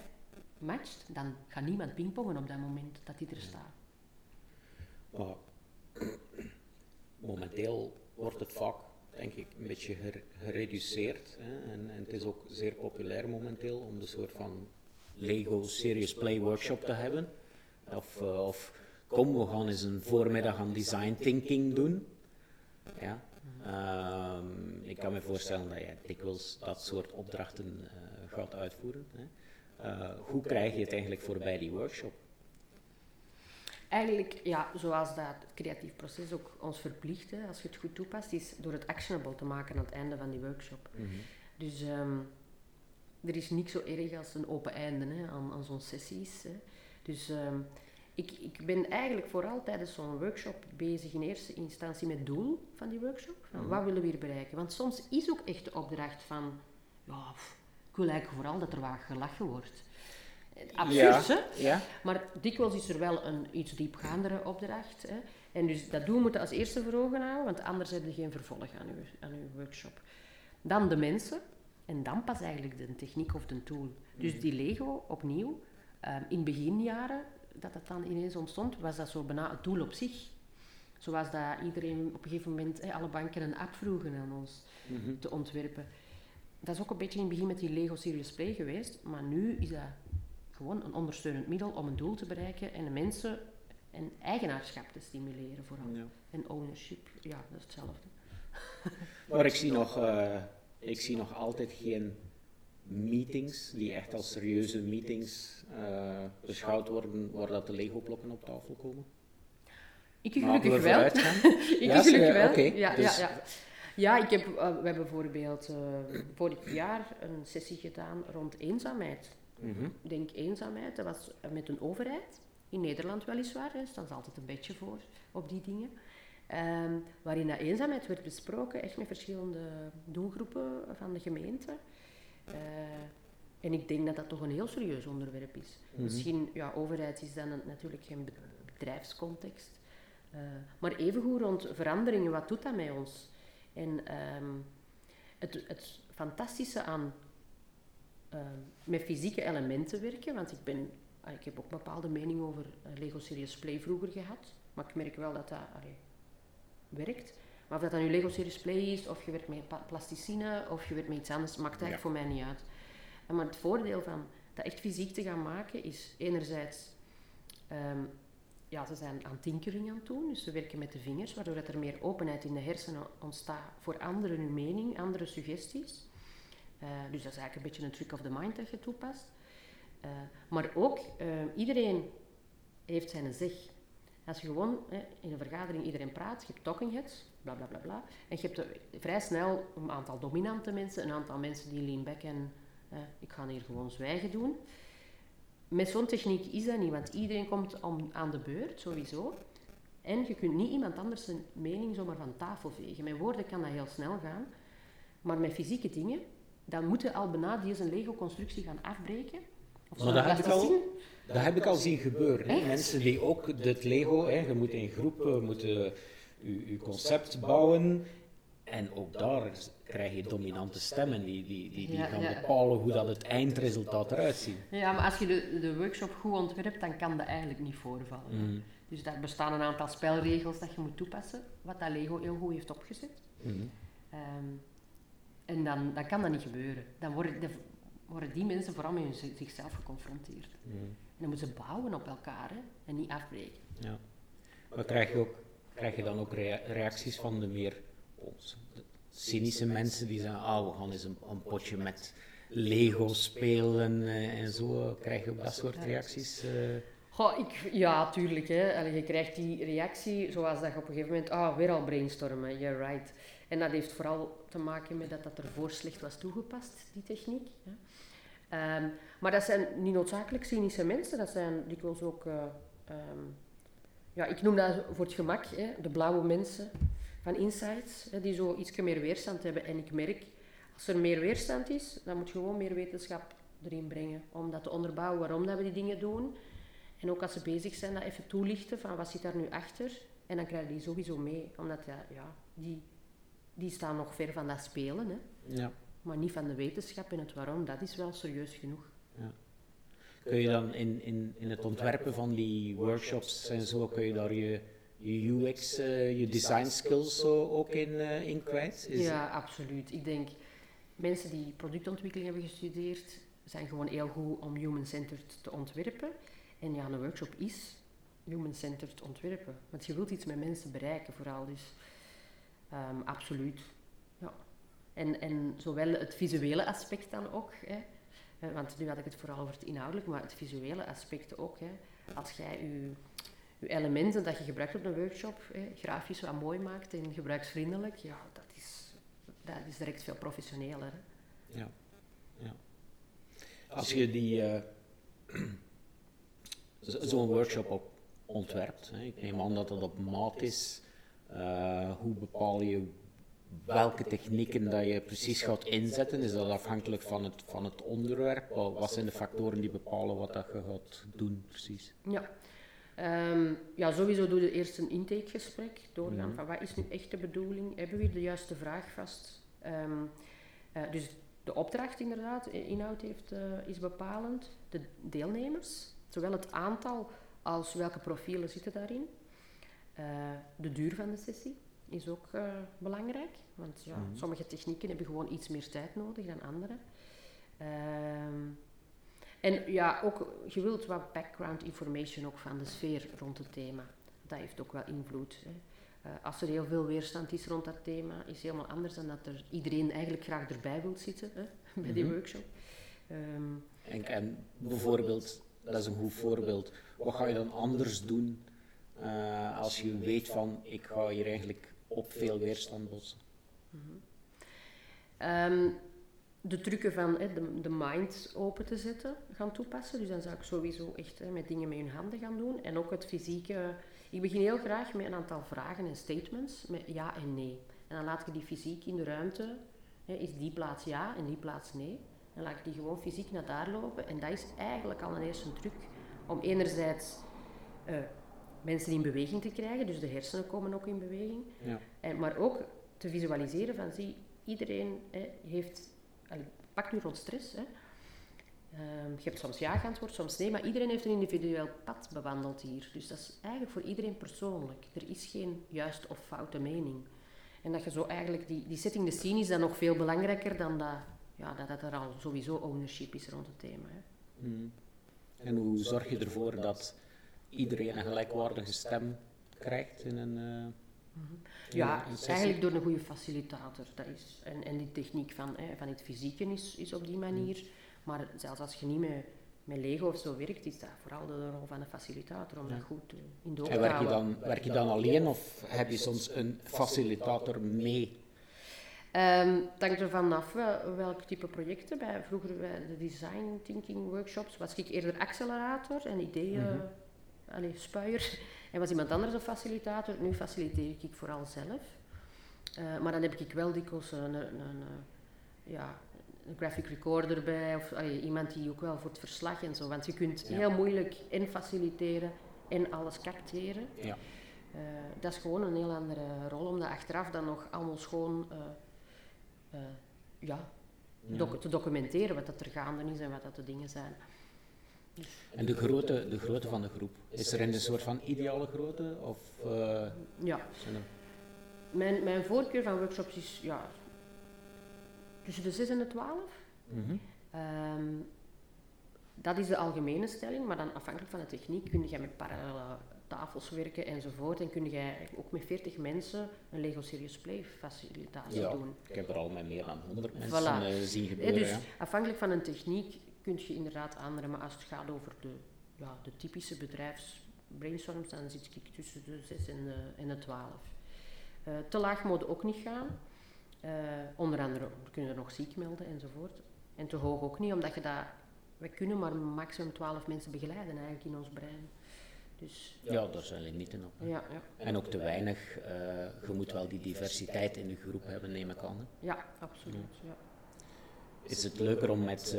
matcht, dan gaat niemand pingpongen op dat moment dat die er staat. Momenteel wordt het vaak, denk ik, een beetje ger- gereduceerd. Hè? En, en het is ook zeer populair momenteel om de soort van Lego Serious Play Workshop te hebben. Of, eh, of kom, we gaan eens een voormiddag aan design thinking doen. Ja. Ehm, ik kan me voorstellen dat jij dikwijls dat soort opdrachten eh, gaat uitvoeren. Hè? Eh, hoe krijg je het eigenlijk voorbij die workshop? Eigenlijk, ja, zoals dat het creatief proces ook ons verplicht, hè, als je het goed toepast, is door het actionable te maken aan het einde van die workshop. Dus ehm, er is niks zo erg als een open einde hè, aan, aan zo'n sessies. Hè. Dus ehm, ik, ik ben eigenlijk vooral tijdens zo'n workshop bezig in eerste instantie met het doel van die workshop. Van Mhm. Wat willen we hier bereiken? Want soms is ook echt de opdracht van, ja, pff, ik wil eigenlijk vooral dat er wat gelachen wordt. Absurd, hè? Ja? Maar dikwijls is er wel een iets diepgaandere opdracht. Hè. En dus dat doel moet je als eerste voor ogen houden, want anders heb je geen vervolg aan je, aan uw workshop. Dan de mensen en dan pas eigenlijk de techniek of de tool. Dus die Lego, opnieuw, ehm, in beginjaren dat dat dan ineens ontstond, was dat zo bijna het doel op zich. Zoals dat iedereen op een gegeven moment, alle banken een app vroegen aan ons Mhm. te ontwerpen. Dat is ook een beetje in het begin met die Lego Serious Play geweest, maar nu is dat gewoon een ondersteunend middel om een doel te bereiken en de mensen en eigenaarschap te stimuleren vooral. Ja. En ownership, ja, dat is hetzelfde. Maar ik zie, nog, eh, ik zie nog altijd geen meetings die echt als serieuze meetings eh, beschouwd worden waar dat de Lego-blokken op tafel komen. Ik gelukkig we wel. ik Ja, gelukkig ze- wel. ja, dus- ja, ja. ja, ik heb, eh, we hebben bijvoorbeeld eh, vorig jaar een sessie gedaan rond eenzaamheid. Mhm. Ik denk eenzaamheid, dat was met een overheid. In Nederland weliswaar, hè, staan ze altijd een beetje voor op die dingen. Ehm, waarin dat eenzaamheid werd besproken, echt met verschillende doelgroepen van de gemeente. Eh, en ik denk dat dat toch een heel serieus onderwerp is. Mhm. Misschien, ja, overheid is dan natuurlijk geen be- bedrijfscontext. Eh, maar evengoed rond veranderingen, wat doet dat met ons? En ehm, het, het fantastische aan ehm, met fysieke elementen werken, want ik, ben, ah, ik heb ook een bepaalde mening over eh, Lego Serious Play vroeger gehad, maar ik merk wel dat dat allee, werkt. Maar of dat dan nu Lego Serious Play is, of je werkt met plasticine, of je werkt met iets anders, maakt eigenlijk Ja. voor mij niet uit. En maar het voordeel van dat echt fysiek te gaan maken is enerzijds, ehm, ja, ze zijn aan tinkering aan het doen, dus ze werken met de vingers, waardoor dat er meer openheid in de hersenen ontstaat voor anderen hun mening, andere suggesties. Eh, dus dat is eigenlijk een beetje een trick of the mind dat je toepast. Eh, maar ook, eh, iedereen heeft zijn zeg. Als je gewoon hè, in een vergadering iedereen praat, je hebt talking heads, bla bla bla bla. En je hebt vrij snel een aantal dominante mensen, een aantal mensen die lean back en eh, ik ga hier gewoon zwijgen doen. Met zo'n techniek is dat niet, want iedereen komt om, aan de beurt, sowieso. En je kunt niet iemand anders zijn mening zomaar van tafel vegen. Met woorden kan dat heel snel gaan. Maar met fysieke dingen, dan moeten al bijna die zijn Lego-constructie gaan afbreken. Of Maar zo'n dat heb ik al-. Dat heb ik al zien gebeuren. hè. Mensen die ook dit Lego, hè, je moet in groepen moeten je, concept bouwen. En ook daar krijg je dominante stemmen die, die, die, die Ja, gaan ja. bepalen hoe dat het eindresultaat eruit ziet. Ja, maar als je de, de workshop goed ontwerpt, dan kan dat eigenlijk niet voorvallen. Mhm. Dus daar bestaan een aantal spelregels dat je moet toepassen, wat dat Lego heel goed heeft opgezet. Mhm. Ehm, en dan, dan kan dat niet gebeuren. Dan worden, de- worden die mensen vooral met hun zichzelf geconfronteerd. Mhm. Dan moeten ze bouwen op elkaar hè, en niet afbreken. Ja. Maar krijg je, ook, krijg je dan ook rea- reacties van de meer oh, cynische mensen die zeggen, ah, we gaan eens een, een potje met Lego spelen eh, en zo. Krijg je ook dat soort reacties? eh? Goh, ik, ja, tuurlijk. Hè. Allee, je krijgt die reactie zoals dat je op een gegeven moment... Ah, weer al brainstormen, yeah right. En dat heeft vooral te maken met dat dat ervoor slecht was toegepast, die techniek. Hè. Ehm, maar dat zijn niet noodzakelijk cynische mensen. Dat zijn dikwijls ook... eh, ehm, ja, ik noem dat voor het gemak hè, de blauwe mensen van Insights. Hè, die zo iets meer weerstand hebben. En ik merk, als er meer weerstand is, dan moet je gewoon meer wetenschap erin brengen. Om dat te onderbouwen waarom dat we die dingen doen. En ook als ze bezig zijn, dat even toelichten van wat zit daar nu achter. En dan krijg je die sowieso mee, omdat ja, die, die staan nog ver van dat spelen. Hè. Ja. Maar niet van de wetenschap en het waarom, dat is wel serieus genoeg. Kun je dan in, in, in het ontwerpen van die workshops en zo, kun je daar je, je UX, eh, je design skills zo ook in, eh, in kwijt? Is- Ja, absoluut. Ik denk, mensen die productontwikkeling hebben gestudeerd, zijn gewoon heel goed om human-centered te ontwerpen. En ja, een workshop is human-centered ontwerpen. Want je wilt iets met mensen bereiken vooral, dus ehm, absoluut. En, en zowel het visuele aspect dan ook, hè, eh, want nu had ik het vooral over het inhoudelijk, maar het visuele aspect ook. Hè. Als jij je, elementen dat je gebruikt op een workshop hè, grafisch wat mooi maakt en gebruiksvriendelijk, ja, dat is, dat is direct veel professioneler. Ja. ja. Als je die, zo- zo'n workshop op ontwerpt, hè, ik neem aan dat dat op maat is, eh, hoe bepaal je welke technieken dat je precies gaat inzetten? Is dat afhankelijk van het, van het onderwerp? Wa- Wat zijn de factoren die bepalen wat dat je gaat doen precies? Ja. Ehm, ja, sowieso doe je eerst een intakegesprek, doorgaan Mhm. van wat is nu echt de bedoeling, hebben we hier de juiste vraag vast. Ehm, eh, dus de opdracht inderdaad, inhoud heeft, eh, is bepalend. De deelnemers, zowel het aantal als welke profielen zitten daarin. Eh, de duur van de sessie is ook eh, belangrijk, want ja, Mhm. sommige technieken hebben gewoon iets meer tijd nodig dan andere. Ehm, en ja, ook, je wilt wat background information ook van de sfeer rond het thema. Dat heeft ook wel invloed. Hè. Eh, als er heel veel weerstand is rond dat thema, is het helemaal anders dan dat er iedereen eigenlijk graag erbij wil zitten hè, bij die Mhm. workshop. Ehm, En, en bijvoorbeeld, dat is een goed voorbeeld, wat ga je dan anders doen eh, als je weet van ik ga hier eigenlijk op veel weerstand botsen? Ehm, de trucken van de, de mind open te zetten gaan toepassen. Dus dan zou ik sowieso echt met dingen met hun handen gaan doen. En ook het fysieke Ik begin heel graag met een aantal vragen en statements, met ja en nee. En dan laat ik die fysiek in de ruimte, is die plaats ja en die plaats nee. Dan laat ik die gewoon fysiek naar daar lopen. En dat is eigenlijk al een eerste truc om enerzijds uh, mensen in beweging te krijgen, dus de hersenen komen ook in beweging. Ja. En, maar ook te visualiseren van, zie, iedereen hè, heeft, pak nu rond stress, hè, Um, je hebt soms ja geantwoord, soms nee, maar iedereen heeft een individueel pad bewandeld hier. Dus dat is eigenlijk voor iedereen persoonlijk. Er is geen juist of foute mening. En dat je zo eigenlijk, die, die setting de scene is dan nog veel belangrijker dan dat, ja, dat, dat er al sowieso ownership is rond het thema. Hè. Hmm. En hoe zorg je ervoor dat iedereen een gelijkwaardige stem krijgt in een. Uh, ja, eigenlijk door een goede facilitator. Dat is, en, en die techniek van, hè, van het fysieke is, is op die manier. Hmm. Maar zelfs als je niet met, met Lego of zo werkt, is dat vooral de rol van een facilitator om dat goed in de En werk je, dan, werk je dan alleen of heb je soms een facilitator mee? Um, het hangt ervan af welk type projecten. Bij, vroeger bij de design thinking workshops was ik eerder accelerator en ideeën, mm -hmm. Spuier. En was iemand anders een facilitator. Nu faciliteer ik vooral zelf. Uh, maar dan heb ik wel dikwijls een, een, een ja, een graphic recorder bij, of iemand die ook wel voor het verslag en zo. Want je kunt heel moeilijk en faciliteren en alles capteren. Ja. Uh, dat is gewoon een heel andere rol, om dat achteraf dan nog allemaal schoon ja, doc te documenteren wat dat er gaande is en wat dat de dingen zijn. En de grootte, de grootte van de groep, is er een soort van ideale grootte? Of, ja. Mijn, mijn voorkeur van workshops is ja, tussen de 6 en de 12. Mm -hmm. dat is de algemene stelling, maar dan afhankelijk van de techniek kun je met parallele tafels werken enzovoort. En kun je ook met 40 mensen een Lego Serious Play facilitatie ja, doen. Ik heb er al met meer dan 100 mensen voilà. Eh, zien gebeuren. dus afhankelijk van een techniek kun je inderdaad andere, maar als het gaat over de, ja, de typische bedrijfsbrainstorms, dan zit ik tussen de 6 en de, en de 12. Uh, eh, te laag mode ook niet gaan. Uh, onder andere, kunnen er nog ziek melden enzovoort. En te hoog ook niet, omdat je dat... We kunnen maar maximum 12 mensen begeleiden eigenlijk in ons brein. Dus, ja, daar zijn limieten op. Ja, ja. En ook te weinig. Uh, je moet wel die diversiteit in de groep hebben, neem ik aan. Ja, absoluut. Ja. Is het leuker om met...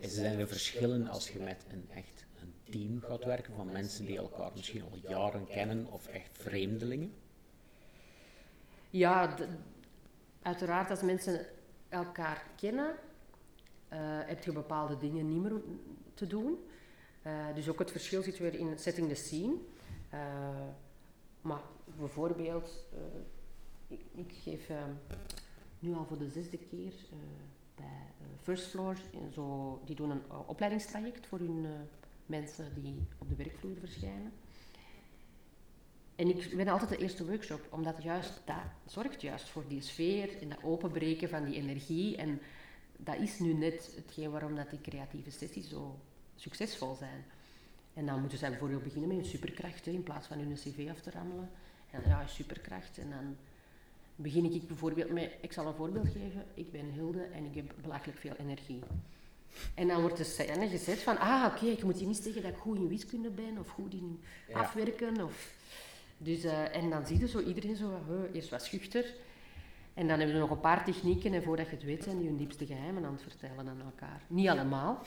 Zijn er verschillen als je met een echt een team gaat werken van mensen die elkaar misschien al jaren kennen of echt vreemdelingen? Ja, uiteraard als mensen elkaar kennen, uh, heb je bepaalde dingen niet meer te doen. Uh, dus ook het verschil zit weer in setting the scene. Uh, maar bijvoorbeeld, ik, ik, geef nu al voor de zesde keer bij First Floor, zo, die doen een opleidingstraject voor hun mensen die op de werkvloer verschijnen. En ik ben altijd de eerste workshop, omdat juist dat zorgt juist voor die sfeer en dat openbreken van die energie. En dat is nu net hetgeen waarom dat die creatieve sessies zo succesvol zijn. En dan moeten zij bijvoorbeeld beginnen met een superkracht, in plaats van hun cv af te rammelen. En ja, superkracht. En dan begin ik bijvoorbeeld met, ik zal een voorbeeld geven, ik ben Hilde en ik heb belachelijk veel energie. En dan wordt de scène gezet van, ah oké, ik moet hier niet zeggen dat ik goed in wiskunde ben, of goed in afwerken, of dus, uh, en dan zie je zo iedereen zo, uh, eerst wat schuchter. En dan hebben we nog een paar technieken en voordat je het weet zijn die hun diepste geheimen aan het vertellen aan elkaar. Niet allemaal,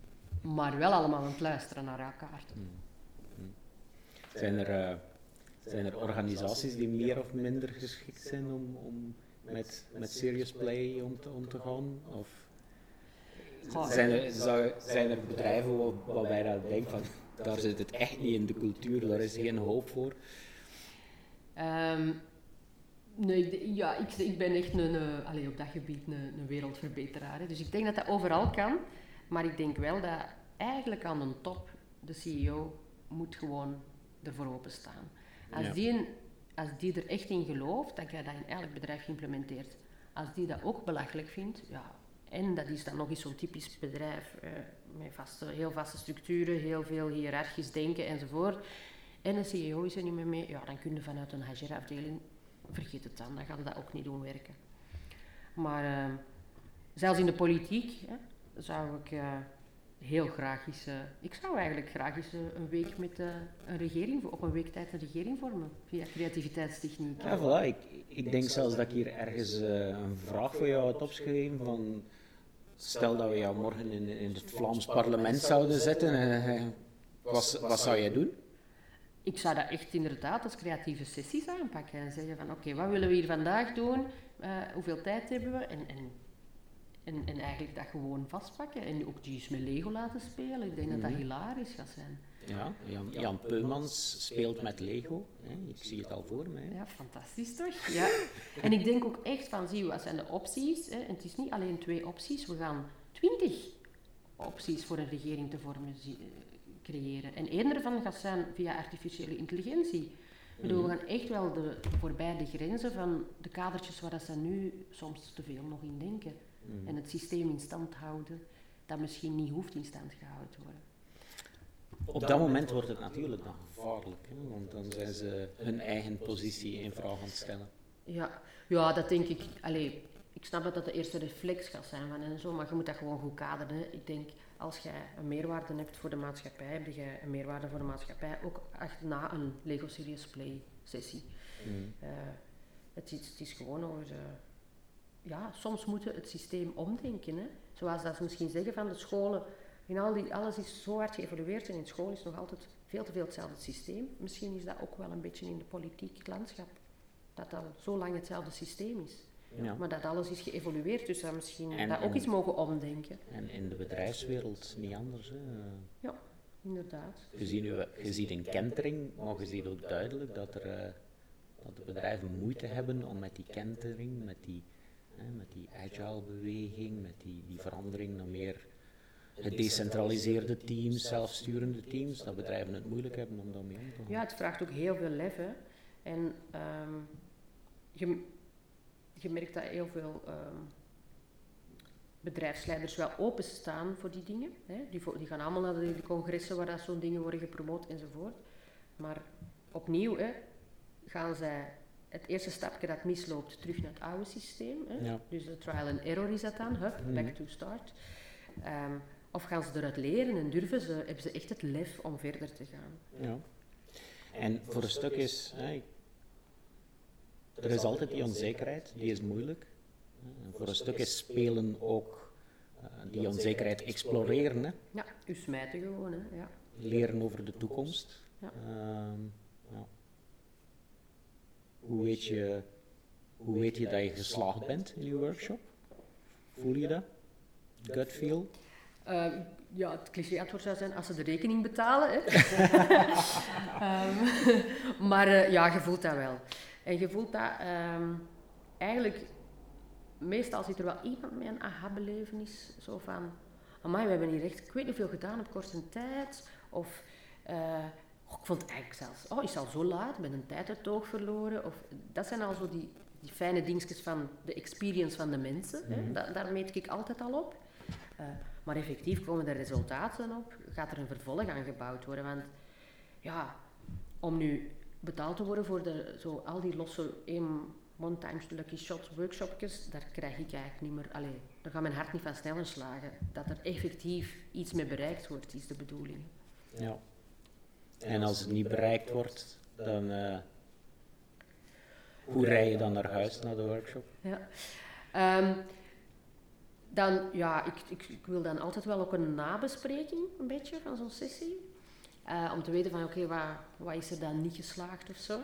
maar wel allemaal aan het luisteren naar elkaar. Hmm. Hmm. Zijn er, uh, zijn er organisaties die meer of minder geschikt zijn om, om met, met serious play om te, om te gaan? Of zijn, er, zou, zijn er bedrijven waarbij dat denkt van daar zit het echt niet in de cultuur, daar is geen hoop voor? Um, nee, ja, ik, ik ben echt een, uh, allez, op dat gebied een, een wereldverbeteraar. Hè. Dus ik denk dat dat overal kan. Maar ik denk wel dat eigenlijk aan de top de CEO moet gewoon ervoor openstaan. Als, die, als die er echt in gelooft, dat je dat in elk bedrijf geïmplementeerd. Als die dat ook belachelijk vindt, ja, en dat is dan nog eens zo'n typisch bedrijf uh, met vaste, heel vaste structuren, heel veel hiërarchisch denken enzovoort en een CEO is er niet meer mee, ja, dan kun je vanuit een HR-afdeling, vergeet het dan, dan gaat dat ook niet doen werken. Maar uh, zelfs in de politiek hè, zou ik uh, heel graag eens... eh, ik zou eigenlijk graag eens eh, een week met eh, een regering... Op een week tijd een regering vormen. Via creativiteitstechniek. Ja, voilà. Ik, ik denk zelfs dat ik hier ergens een vraag voor jou had opgeschreven van... Stel dat we jou morgen in, in het Vlaams parlement zouden zetten, wat, wat zou jij doen? Ik zou dat echt inderdaad als creatieve sessies aanpakken. En zeggen van, oké, wat willen we hier vandaag doen? Hoeveel tijd hebben we? En, en, en, en eigenlijk dat gewoon vastpakken. En ook die eens met Lego laten spelen. Ik denk dat dat hilarisch gaat zijn. Ja, Jan, Jan Peumans speelt met Lego. Hè. Ik zie het al voor me. hè. Ja, fantastisch toch? Ja. En ik denk ook echt van, zie je, wat zijn de opties? Hè? En het is niet alleen twee opties, we gaan twintig opties voor een regering te vormen eh, creëren. En één daarvan gaat zijn via artificiële intelligentie. Ik bedoel, we gaan echt wel de, voorbij de grenzen van de kadertjes waar dat ze nu soms te veel nog in denken. En het systeem in stand houden, dat misschien niet hoeft in stand gehouden te worden. Op dat moment wordt het natuurlijk dan gevaarlijk, hè, want dan zijn ze hun eigen positie in vraag aan het stellen. Ja, ja dat denk ik. Allee, ik snap dat dat de eerste reflex gaat zijn van en zo, maar je moet dat gewoon goed kaderen. hè. Ik denk, als jij een meerwaarde hebt voor de maatschappij, heb jij een meerwaarde voor de maatschappij, ook echt na een Lego Serious Play sessie. Eh, het, is, het is gewoon over... eh, ja, soms moeten het systeem omdenken. Hè. Zoals dat ze misschien zeggen van de scholen, in al die, alles is zo hard geëvolueerd en in school is nog altijd veel te veel hetzelfde systeem. Misschien is dat ook wel een beetje in de politiek landschap, dat dat zo lang hetzelfde systeem is. Ja. Maar dat alles is geëvolueerd, dus dat misschien En- dat ook eens mogen omdenken. En in de bedrijfswereld niet anders. Hè. Ja, inderdaad. Je, ziet nu, je ziet een kentering, maar je ziet ook duidelijk dat, er, eh, dat de bedrijven moeite hebben om met die kentering, met die, met die agile beweging, met die, die verandering naar meer gedecentraliseerde teams, zelfsturende teams, dat bedrijven het moeilijk hebben om daarmee om te gaan. Ja, het vraagt ook heel veel lef. Hè. En ehm, je, je merkt dat heel veel ehm, bedrijfsleiders wel openstaan voor die dingen. Hè. Die, die gaan allemaal naar de, de congressen waar dat zo'n dingen worden gepromoot enzovoort. Maar opnieuw hè, gaan zij het eerste stapje dat misloopt terug naar het oude systeem. Hè. Ja. Dus de trial and error is dat dan, hup, back to start. Ehm, of gaan ze eruit leren en durven ze, hebben ze echt het lef om verder te gaan. Ja. En voor een stuk is, hè, er is altijd die onzekerheid, die is moeilijk. En voor een stuk is spelen ook eh, die onzekerheid exploreren, hè. Ja, u smijten gewoon, hè. Ja. leren over de toekomst. Ja. Ehm, ja. Hoe, weet je, hoe weet je dat je geslaagd bent in je workshop? Voel je dat? Gut feel? Eh, ja, het cliché-antwoord zou zijn als ze de rekening betalen. Hè. Ehm, maar eh, ja, je voelt dat wel. En je voelt dat ehm, eigenlijk... Meestal zit er wel iemand met een aha-belevenis. Zo van... Amai, we hebben hier echt... Ik weet niet veel gedaan op korte tijd. Of... eh, oh, ik vond het eigenlijk zelfs... Oh, is al zo laat? Ik ben een tijd uit oog verloren. Of, dat zijn al zo die, die fijne dingetjes van de experience van de mensen. hè. Da- daar meet ik altijd al op. Eh, maar effectief komen er resultaten op, gaat er een vervolg aan gebouwd worden. Want ja, om nu betaald te worden voor de, zo, al die losse één one times lucky shot workshopjes, daar krijg ik eigenlijk niet meer. Allee, daar gaat mijn hart niet van sneller slagen. Dat er effectief iets mee bereikt wordt, is de bedoeling. Ja. En als het niet bereikt wordt, dan. eh, hoe rij je dan naar huis, naar de workshop? Ja. Ehm, dan, ja, ik, ik, ik wil dan altijd wel ook een nabespreking, een beetje, van zo'n sessie. Eh, om te weten van, oké, wat is er dan niet geslaagd of zo.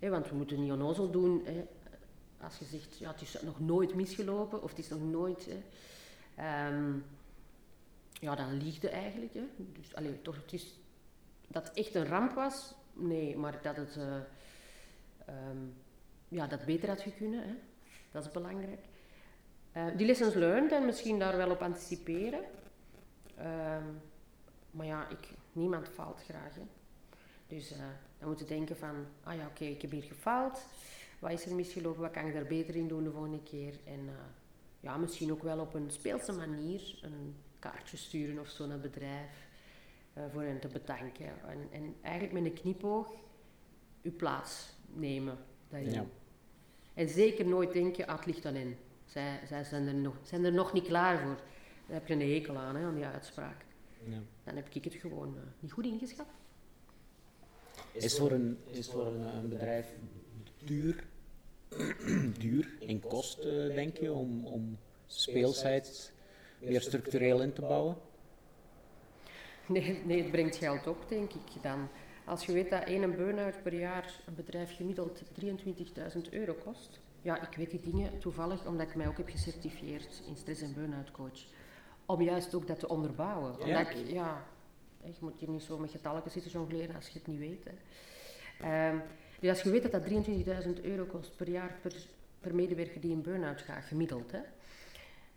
Want we moeten niet onnozel doen. Als je zegt, ja, het is nog nooit misgelopen, of het is nog nooit... Ehm, ja, dan lieg je eigenlijk. Hè. Dus, allee, toch, het is, dat het echt een ramp was, nee, maar dat het... eh, ehm, ja, dat beter had kunnen, hè. dat is belangrijk. Eh, die lessons learned en misschien daar wel op anticiperen. Ehm, maar ja, ik, niemand faalt graag. Dus eh, dan moeten denken van, ah ja, oké, ik heb hier gefaald. Wat is er misgelopen? Wat kan ik daar beter in doen de volgende keer? En ja, misschien ook wel op een speelse manier een kaartje sturen of zo naar het bedrijf. Eh, voor hen te bedanken. En, en eigenlijk met een knipoog uw plaats nemen. daarin. Ja. En zeker nooit denken, ah, het ligt aan hen. Zij, zij zijn, er nog, zijn er nog niet klaar voor. Daar heb je een hekel aan, hè, aan die uitspraak. ja. dan heb ik het gewoon uh, niet goed ingeschat. Is voor een, is voor een, een bedrijf duur, duur in kosten, denk je, om, om speelsites meer structureel in te bouwen? Nee, nee, het brengt geld op, denk ik dan. Als je weet dat één burn-out per jaar een bedrijf gemiddeld 23.000 euro kost. Ja, ik weet die dingen toevallig omdat ik mij ook heb gecertificeerd in stress- en burn-out coach. Om juist ook dat te onderbouwen. Omdat. Ik, ja, je moet hier niet zo met getallen zitten jongleren als je het niet weet. Hè. Um, dus als je weet dat dat 23.000 euro kost per jaar per, per medewerker die in burn-out gaat, gemiddeld, hè,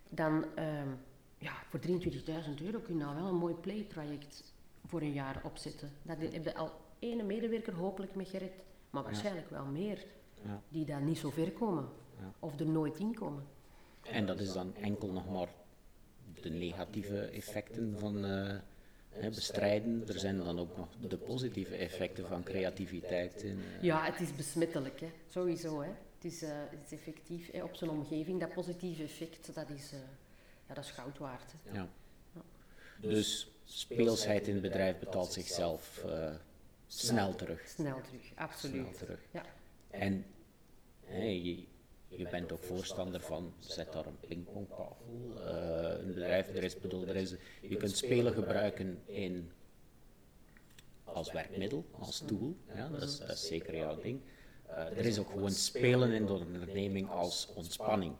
dan um, ja, voor 23.000 euro kun je nou wel een mooi playtraject voor een jaar opzetten. Dat heb je al ene medewerker hopelijk met gered, maar waarschijnlijk wel meer, ja. die dan niet zo ver komen ja. of er nooit in komen. En dat is dan enkel nog maar de negatieve effecten van uh, bestrijden. Er zijn dan ook nog de positieve effecten van creativiteit. In, uh... Ja, het is besmettelijk, hè. sowieso. Hè. Het, is, uh, het is effectief hè, op zijn omgeving. Dat positieve effect, dat is, ja, dat is goud waard. Ja. Dus speelsheid in het bedrijf betaalt zichzelf snel terug. Snel terug, absoluut. Snel terug. Ja. En hey, je, je bent ook voorstander van, zet daar een pingpongtafel. Uh, een bedrijf, er is, bedoel, er is, je kunt spelen gebruiken in, als werkmiddel, als tool. Ja, dat, is, dat is zeker jouw ding. Uh, er is ook gewoon spelen in de onderneming als ontspanning.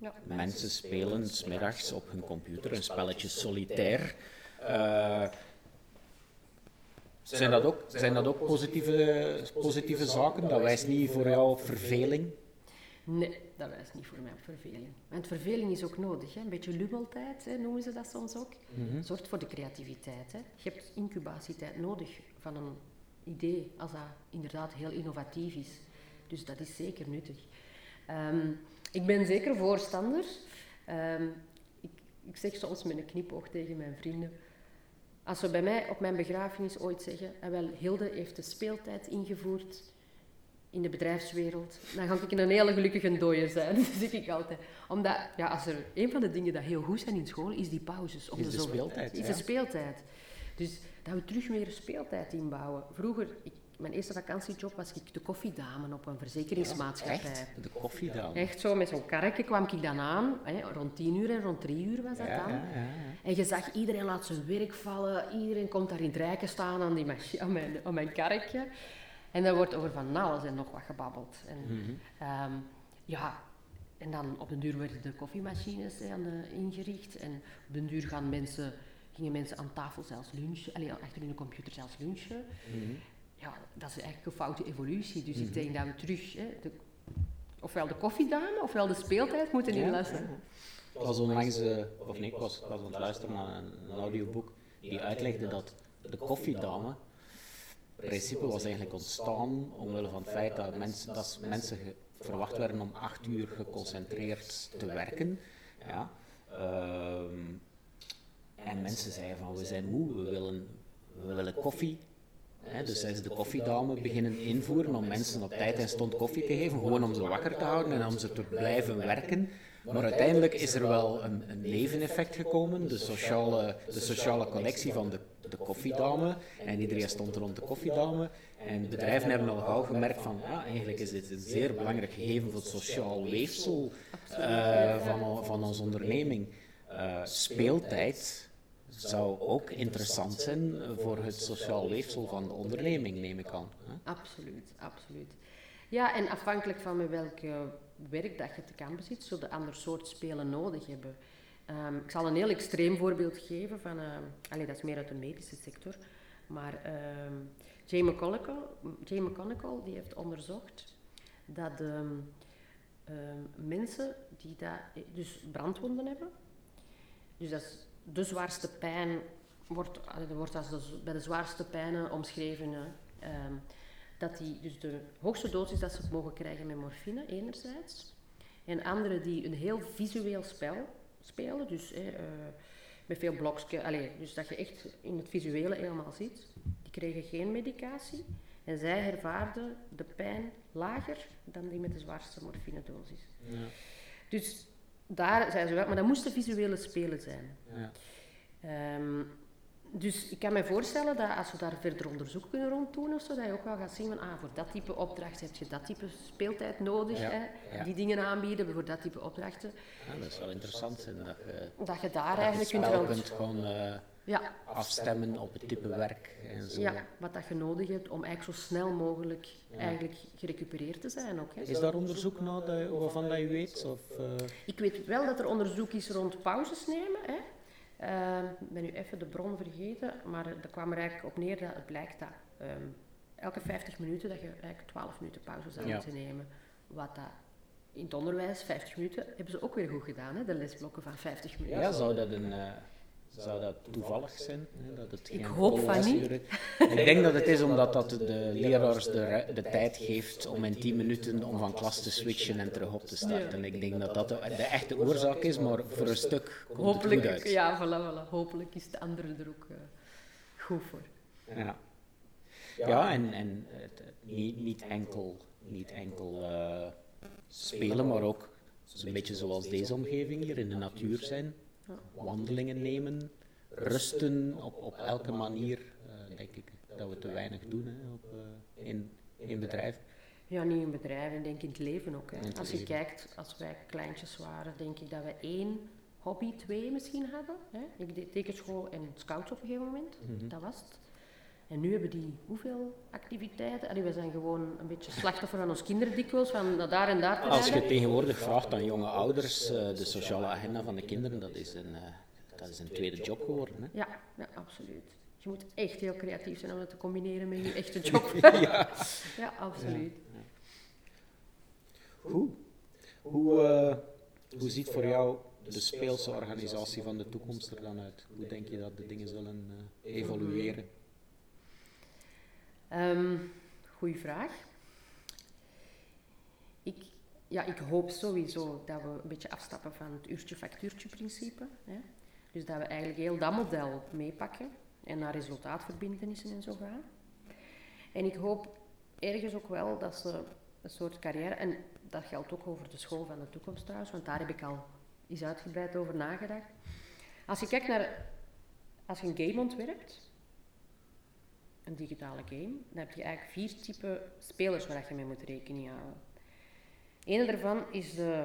Ja. Mensen spelen smiddags op hun computer een spelletje solitair. Uh, zijn dat ook, zijn dat ook positieve, positieve zaken? Dat wijst niet voor jou op verveling? Nee, dat wijst niet voor mij op verveling. Want verveling is ook nodig. Hè? Een beetje lummeltijd hè, noemen ze dat soms ook. Mm Zorgt voor de creativiteit. Hè? Je hebt incubatietijd nodig van een idee als dat inderdaad heel innovatief is. Dus dat is zeker nuttig. Um, ik ben zeker voorstander. Um, ik, ik zeg soms met een knipoog tegen mijn vrienden als ze bij mij op mijn begrafenis ooit zeggen, en wel, Hilde heeft de speeltijd ingevoerd in de bedrijfswereld, dan ga ik een hele gelukkige dooier zijn. Dat zeg ik altijd. Omdat, ja, als er een van de dingen dat heel goed zijn in school, is die pauzes. Om is de, de speeltijd. Is de speeltijd. Dus dat we terug meer speeltijd inbouwen. Vroeger, ik, mijn eerste vakantiejob was ik de koffiedame op een verzekeringsmaatschappij. echt? De koffiedame? Echt zo, met zo'n karretje kwam ik dan aan. Hè, rond tien uur en rond drie uur was dat dan. Ja, en je zag, iedereen laat zijn werk vallen. Iedereen komt daar in het rijken staan aan, die machine, aan, mijn, aan mijn karretje. En er wordt over van alles en nog wat gebabbeld. En, mm um, ja, en dan op den duur werden de koffiemachines hè, ingericht. En op den duur gaan mensen, gingen mensen aan tafel zelfs lunchen. Allee, achter hun computer zelfs lunchen. Mm -hmm ja, dat is eigenlijk een foute evolutie. Dus ik mhm. denk dat we terug, hè, de, ofwel de koffiedame, ofwel de speeltijd moeten inlassen. Ik was onlangs, uh, of nee, ik was, was aan het luisteren naar een, een audioboek die uitlegde dat de koffiedame in principe was eigenlijk ontstaan omwille van het feit dat mensen, dat mensen verwacht werden om acht uur geconcentreerd te werken. Ja. Um, en mensen zeiden van we zijn moe, we willen, we willen koffie dus is de koffiedame beginnen invoeren om mensen op tijd en stond koffie te geven, gewoon om ze wakker te houden en om ze te blijven werken. Maar uiteindelijk is er wel een, een neveneffect gekomen, de sociale, de sociale connectie van de, de koffiedame. En iedereen stond rond de koffiedame. En bedrijven hebben al gauw gemerkt van, ja, eigenlijk is dit een zeer belangrijk gegeven voor het sociaal weefsel uh, van, van onze onderneming. Uh, speeltijd zou ook interessant zijn voor het sociaal weefsel van de onderneming, neem ik aan. Absoluut, absoluut. Ja, en afhankelijk van welk werk dat je te kampen zit, zullen de ander soort spelen nodig hebben. Um, ik zal een heel extreem voorbeeld geven van, uh, dat is meer uit de medische sector, maar um, Jay, McConnell, Jay die heeft onderzocht dat um, mensen die dat, dus brandwonden hebben, dus dat is de zwaarste pijn wordt, wordt als bij de zwaarste pijnen omschreven. Ehm, dat die, dus de hoogste dosis dat ze mogen krijgen met morfine, enerzijds. En anderen die een heel visueel spel spelen, dus eh, met veel blokjes, dus dat je echt in het visuele helemaal ziet, die kregen geen medicatie. En zij ervaarden de pijn lager dan die met de zwaarste morfinedosis. Ja. Dus daar zijn ze wel, maar dat moesten visuele spelen zijn. Ja. Um, dus ik kan me voorstellen dat als we daar verder onderzoek kunnen rond doen of zo, dat je ook wel gaat zien van, ah, voor dat type opdracht heb je dat type speeltijd nodig. Ja, Hè? ja. Die dingen aanbieden voor dat type opdrachten. Ja, dat is wel interessant. zijn dat je, Dat je daar dat je eigenlijk kunt rond... kunt gewoon eh, Ja, afstemmen op het type werk en zo. ja, wat dat je nodig hebt om eigenlijk zo snel mogelijk eigenlijk gerecupereerd te zijn ook. Hè? Is daar onderzoek naar dat, waarvan dat je weet? Of, eh, Ik weet wel dat er onderzoek is rond pauzes nemen. Hè. Ehm, Ik ben nu even de bron vergeten, maar er kwam er eigenlijk op neer dat het blijkt dat ehm, elke 50 minuten dat je eigenlijk 12 minuten pauze zou Ja. moeten nemen. Wat dat in het onderwijs, 50 minuten, hebben ze ook weer goed gedaan, hè, de lesblokken van 50 minuten. ja, zou dat, een, eh, zou dat toevallig zijn? Hè, dat het Ik geen hoop volle van niet. Ik denk dat het is omdat dat de leraars de, de tijd geeft om in 10 minuten om van klas te switchen en terug op te starten. Ik denk dat dat de, de echte oorzaak is, maar voor een stuk komt het Hopelijk, goed uit. ja, voilà, voilà. Hopelijk is de andere er ook eh, goed voor. Ja, ja en, en het, het niet, niet enkel, niet enkel eh, spelen, maar ook een beetje zoals deze omgeving hier in de natuur zijn. Wandelingen nemen, rusten op, op elke manier, eh, denk ik dat we te weinig doen hè, op, eh, in, in bedrijf. Ja, niet in bedrijven, ik denk in het leven ook. Hè. Het Als je leven. kijkt, als wij kleintjes waren, denk ik dat we één hobby, twee misschien hadden. Hè. Ik deed tekenschool en scouts op een gegeven moment, Mhm. dat was het. En nu hebben die hoeveel activiteiten? Allee, we zijn gewoon een beetje slachtoffer van ons kinderen dikwijls, van daar en daar te Als je tegenwoordig vraagt aan jonge ouders, eh, de sociale agenda van de kinderen, dat is een, eh, dat is een tweede job geworden. Hè? Ja, ja, absoluut. Je moet echt heel creatief zijn om dat te combineren met je echte job. ja. absoluut. Hoe, hoe, eh, hoe ziet voor jou de speelse organisatie van de toekomst er dan uit? Hoe denk je dat de dingen zullen evolueren? Ehm goeie vraag. Ik, ja, ik hoop sowieso dat we een beetje afstappen van het uurtje-factuurtje principe. Hè. Dus dat we eigenlijk heel dat model meepakken en naar resultaatverbindenissen en zo gaan. En ik hoop ergens ook wel dat ze een soort carrière, en dat geldt ook over de school van de toekomst trouwens, want daar heb ik al eens uitgebreid over nagedacht. Als je kijkt naar, als je een game ontwerpt, een digitale game, dan heb je eigenlijk vier typen spelers waar je mee moet rekening houden. Eén daarvan is de,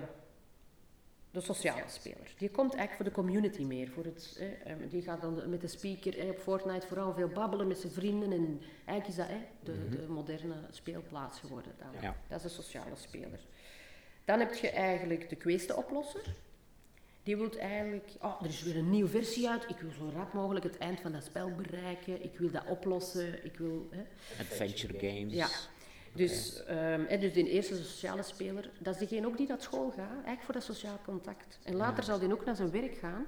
de sociale speler. Die komt eigenlijk voor de community meer. Voor het, eh, eh, die gaat dan met de speaker eh, op Fortnite vooral veel babbelen met zijn vrienden. En eigenlijk is dat eh, de, de moderne speelplaats geworden. Dan. Ja. Dat is de sociale speler. Dan heb je eigenlijk de kweesteoplosser. Die wil eigenlijk, oh, er is weer een nieuwe versie uit. Ik wil zo rap mogelijk het eind van dat spel bereiken. Ik wil dat oplossen. Ik wil, hè. Adventure games. Ja. Dus, ehm, hè, dus de eerste sociale speler, dat is degene ook die naar school gaat, eigenlijk voor dat sociaal contact. En later zal die ook naar zijn werk gaan.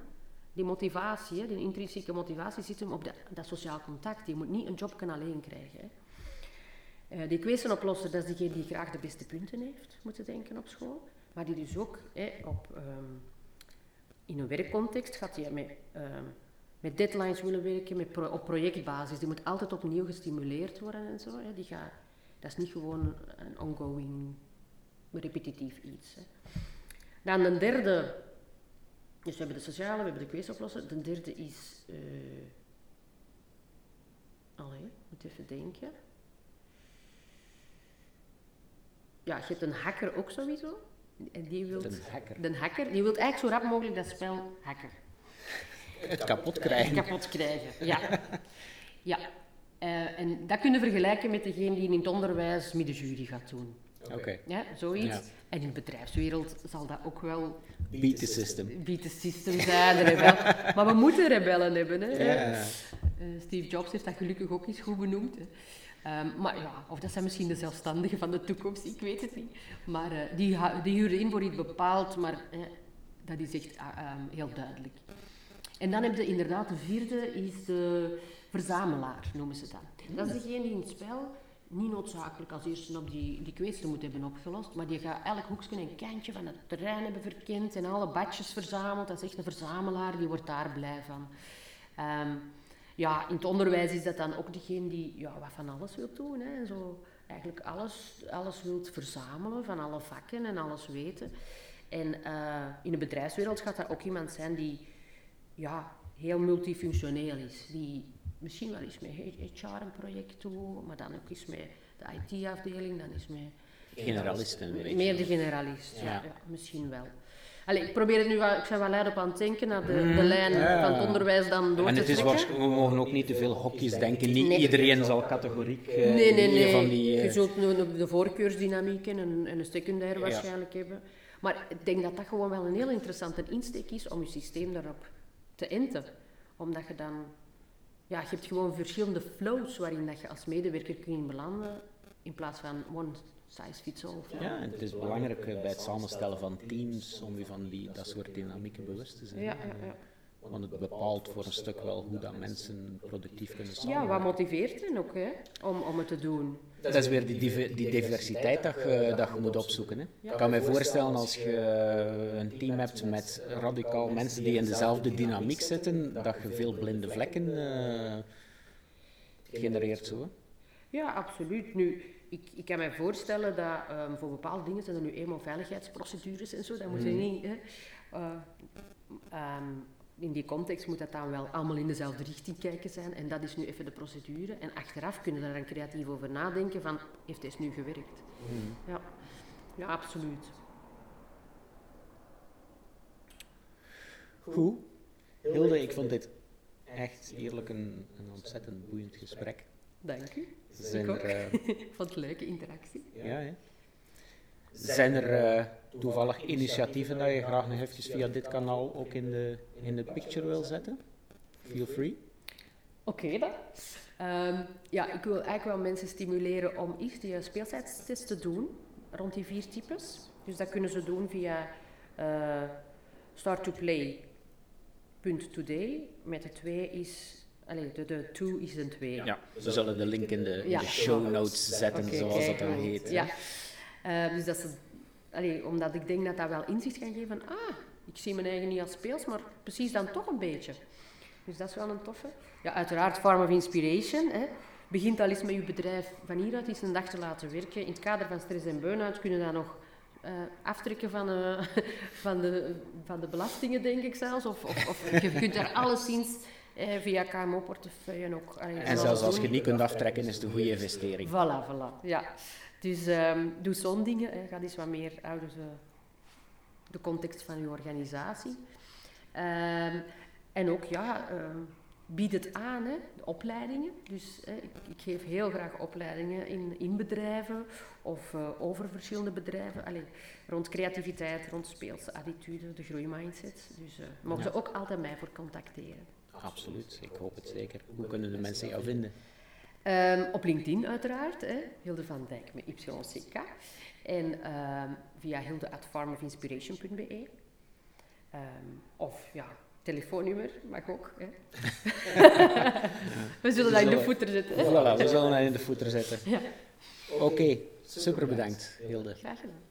Die motivatie, hè, die intrinsieke motivatie zit hem op dat, dat sociaal contact. Die moet niet een job kunnen alleen krijgen. Hè. Eh, die dat is degene die graag de beste punten heeft, moeten denken op school. Maar die dus ook hè, op, ehm, in een werkcontext gaat die met, ehm, met deadlines willen werken, met op projectbasis. Die moet altijd opnieuw gestimuleerd worden en zo. Hè. Die gaat, dat is niet gewoon een ongoing, repetitief iets. Dan een derde, dus we hebben de sociale, we hebben de kweestoplosser. De derde is, eh allee, moet even denken. Ja, je hebt een hacker ook sowieso. En die wil, Een hacker. de hacker, die wil eigenlijk zo rap mogelijk dat spel hacken. Het kapot krijgen. Kapot krijgen, ja. ja. Eh, en dat kunnen we vergelijken met degene die in het onderwijs middenjury gaat doen. Oké. Ja, zoiets. Ja. En in de bedrijfswereld zal dat ook wel Beat the system. beat the system zijn, de rebel. Maar we moeten rebellen hebben. Hè. Ja. Eh, Steve Jobs heeft dat gelukkig ook eens goed benoemd. Hè. Ehm, maar ja, of dat zijn misschien de zelfstandigen van de toekomst, ik weet het niet. Maar eh, die, die huren in voor iets bepaald, maar eh, dat is echt ah, ehm, heel duidelijk. En dan heb je inderdaad de vierde, is de verzamelaar, noemen ze dat. Dat is degene die in het spel niet noodzakelijk als eerste op die, die kwestie moet hebben opgelost, maar die gaat elk hoekje en kantje van het terrein hebben verkend en alle badjes verzameld. Dat is echt een verzamelaar, die wordt daar blij van. Ehm, ja, in het onderwijs is dat dan ook degene die ja, wat van alles wil doen. Hè. Zo, eigenlijk alles, alles wil verzamelen van alle vakken en alles weten. En eh, in de bedrijfswereld gaat dat ook iemand zijn die ja, heel multifunctioneel is. Die misschien wel eens met HR een project doet, maar dan ook eens met de IT-afdeling, dan is met... Generalisten. Meer, meer de generalist, ja. ja, misschien wel. Allee, ik probeer het nu wel, ik ben wel leid op aan het denken naar de, de mm, lijn van het onderwijs dan door en te het is We mogen ook niet te veel hokjes denken. Niet iedereen zal categoriek uh, nee, nee, nee. van die... Uh... Je zult nu de voorkeursdynamiek en een, en een secundair waarschijnlijk hebben. Maar ik denk dat dat gewoon wel een heel interessante insteek is om je systeem daarop te enten. Omdat je dan... Ja, je hebt gewoon verschillende flows waarin dat je als medewerker kunt belanden in plaats van one size all. Ja, en het is belangrijk eh, bij het samenstellen van teams om je van die, dat soort dynamieken bewust te zijn. Ja, ja, ja. Want het bepaalt voor een stuk wel hoe dat mensen productief kunnen samenwerken. Ja, wat motiveert hen ook hè, om, om het te doen. Dat is weer die, die diversiteit dat je, dat je moet opzoeken. Hè. Ik kan me voorstellen als je een team hebt met radicaal mensen die in dezelfde dynamiek zitten, dat je veel blinde vlekken uh, genereert. Zo, hè. Ja, absoluut. Nu, ik, ik kan me voorstellen dat um, voor bepaalde dingen zijn er nu eenmaal veiligheidsprocedures en zo. Dat moet je mm. niet. Hè. Uh, um, in die context moet dat dan wel allemaal in dezelfde richting kijken zijn. En dat is nu even de procedure. En achteraf kunnen we daar dan creatief over nadenken van, heeft deze nu gewerkt? Mm. Ja. ja, absoluut. Goed. Hilde, ik vond dit echt eerlijk een, een ontzettend boeiend gesprek. Dank u. Zijn ik er, uh, vond het leuke interactie. Ja, ja. Zijn er uh, toevallig initiatieven dat je graag nog eventjes via dit kanaal ook in de, in de picture wil zetten? Feel free. Oké dan. Um, ja, ik wil eigenlijk wel mensen stimuleren om iets die speeltijdstest te doen rond die vier types. Dus dat kunnen ze doen via uh, start to play.today. Met de twee is Allee, de, de two is een twee. Ja, we zullen de link in de, in de show notes zetten, zoals dat dan heet. Ja, uh, dus dat is, allee, omdat ik denk dat dat wel inzicht kan geven van, ah, ik zie mijn eigen niet als speels, maar precies dan toch een beetje. Dus dat is wel een toffe. Ja, uiteraard Farm of Inspiration. Hè. Begint al eens met je bedrijf van hieruit eens een dag te laten werken. In het kader van stress en burn-out kunnen dat nog uh, aftrekken van, uh, van, de, van de belastingen, denk ik zelfs. Of, of, of je kunt daar alleszins eh, via KMO-portefeuille ook. en zelfs als je niet kunt aftrekken, is het een goede investering. Voilà, voilà. Ja. Dus um, doe zo'n dingen. Hè. Ga eens wat meer uit de, de context van je organisatie. Um, en ook, ja, uh, bied het aan, hè, de opleidingen. Dus ik, ik, geef heel graag opleidingen in, in bedrijven of uh, over verschillende bedrijven. Allee, rond creativiteit, rond speelse attitude, de groeimindset. Dus uh, mogen ze ook altijd mij voor contacteren. Absoluut, ik hoop het zeker. Hoe kunnen de mensen jou vinden? Um, op LinkedIn uiteraard, hè, Hilde van Dijk met YCK. En um, via hilde.farmofinspiration.be. Um, ehm, of ja, telefoonnummer mag ook. Hè. we zullen dat in de voeter zetten. Hè? Voilà, we zullen dat in de voeter zetten. Ja. Oké, okay, super bedankt, Hilde. Graag gedaan.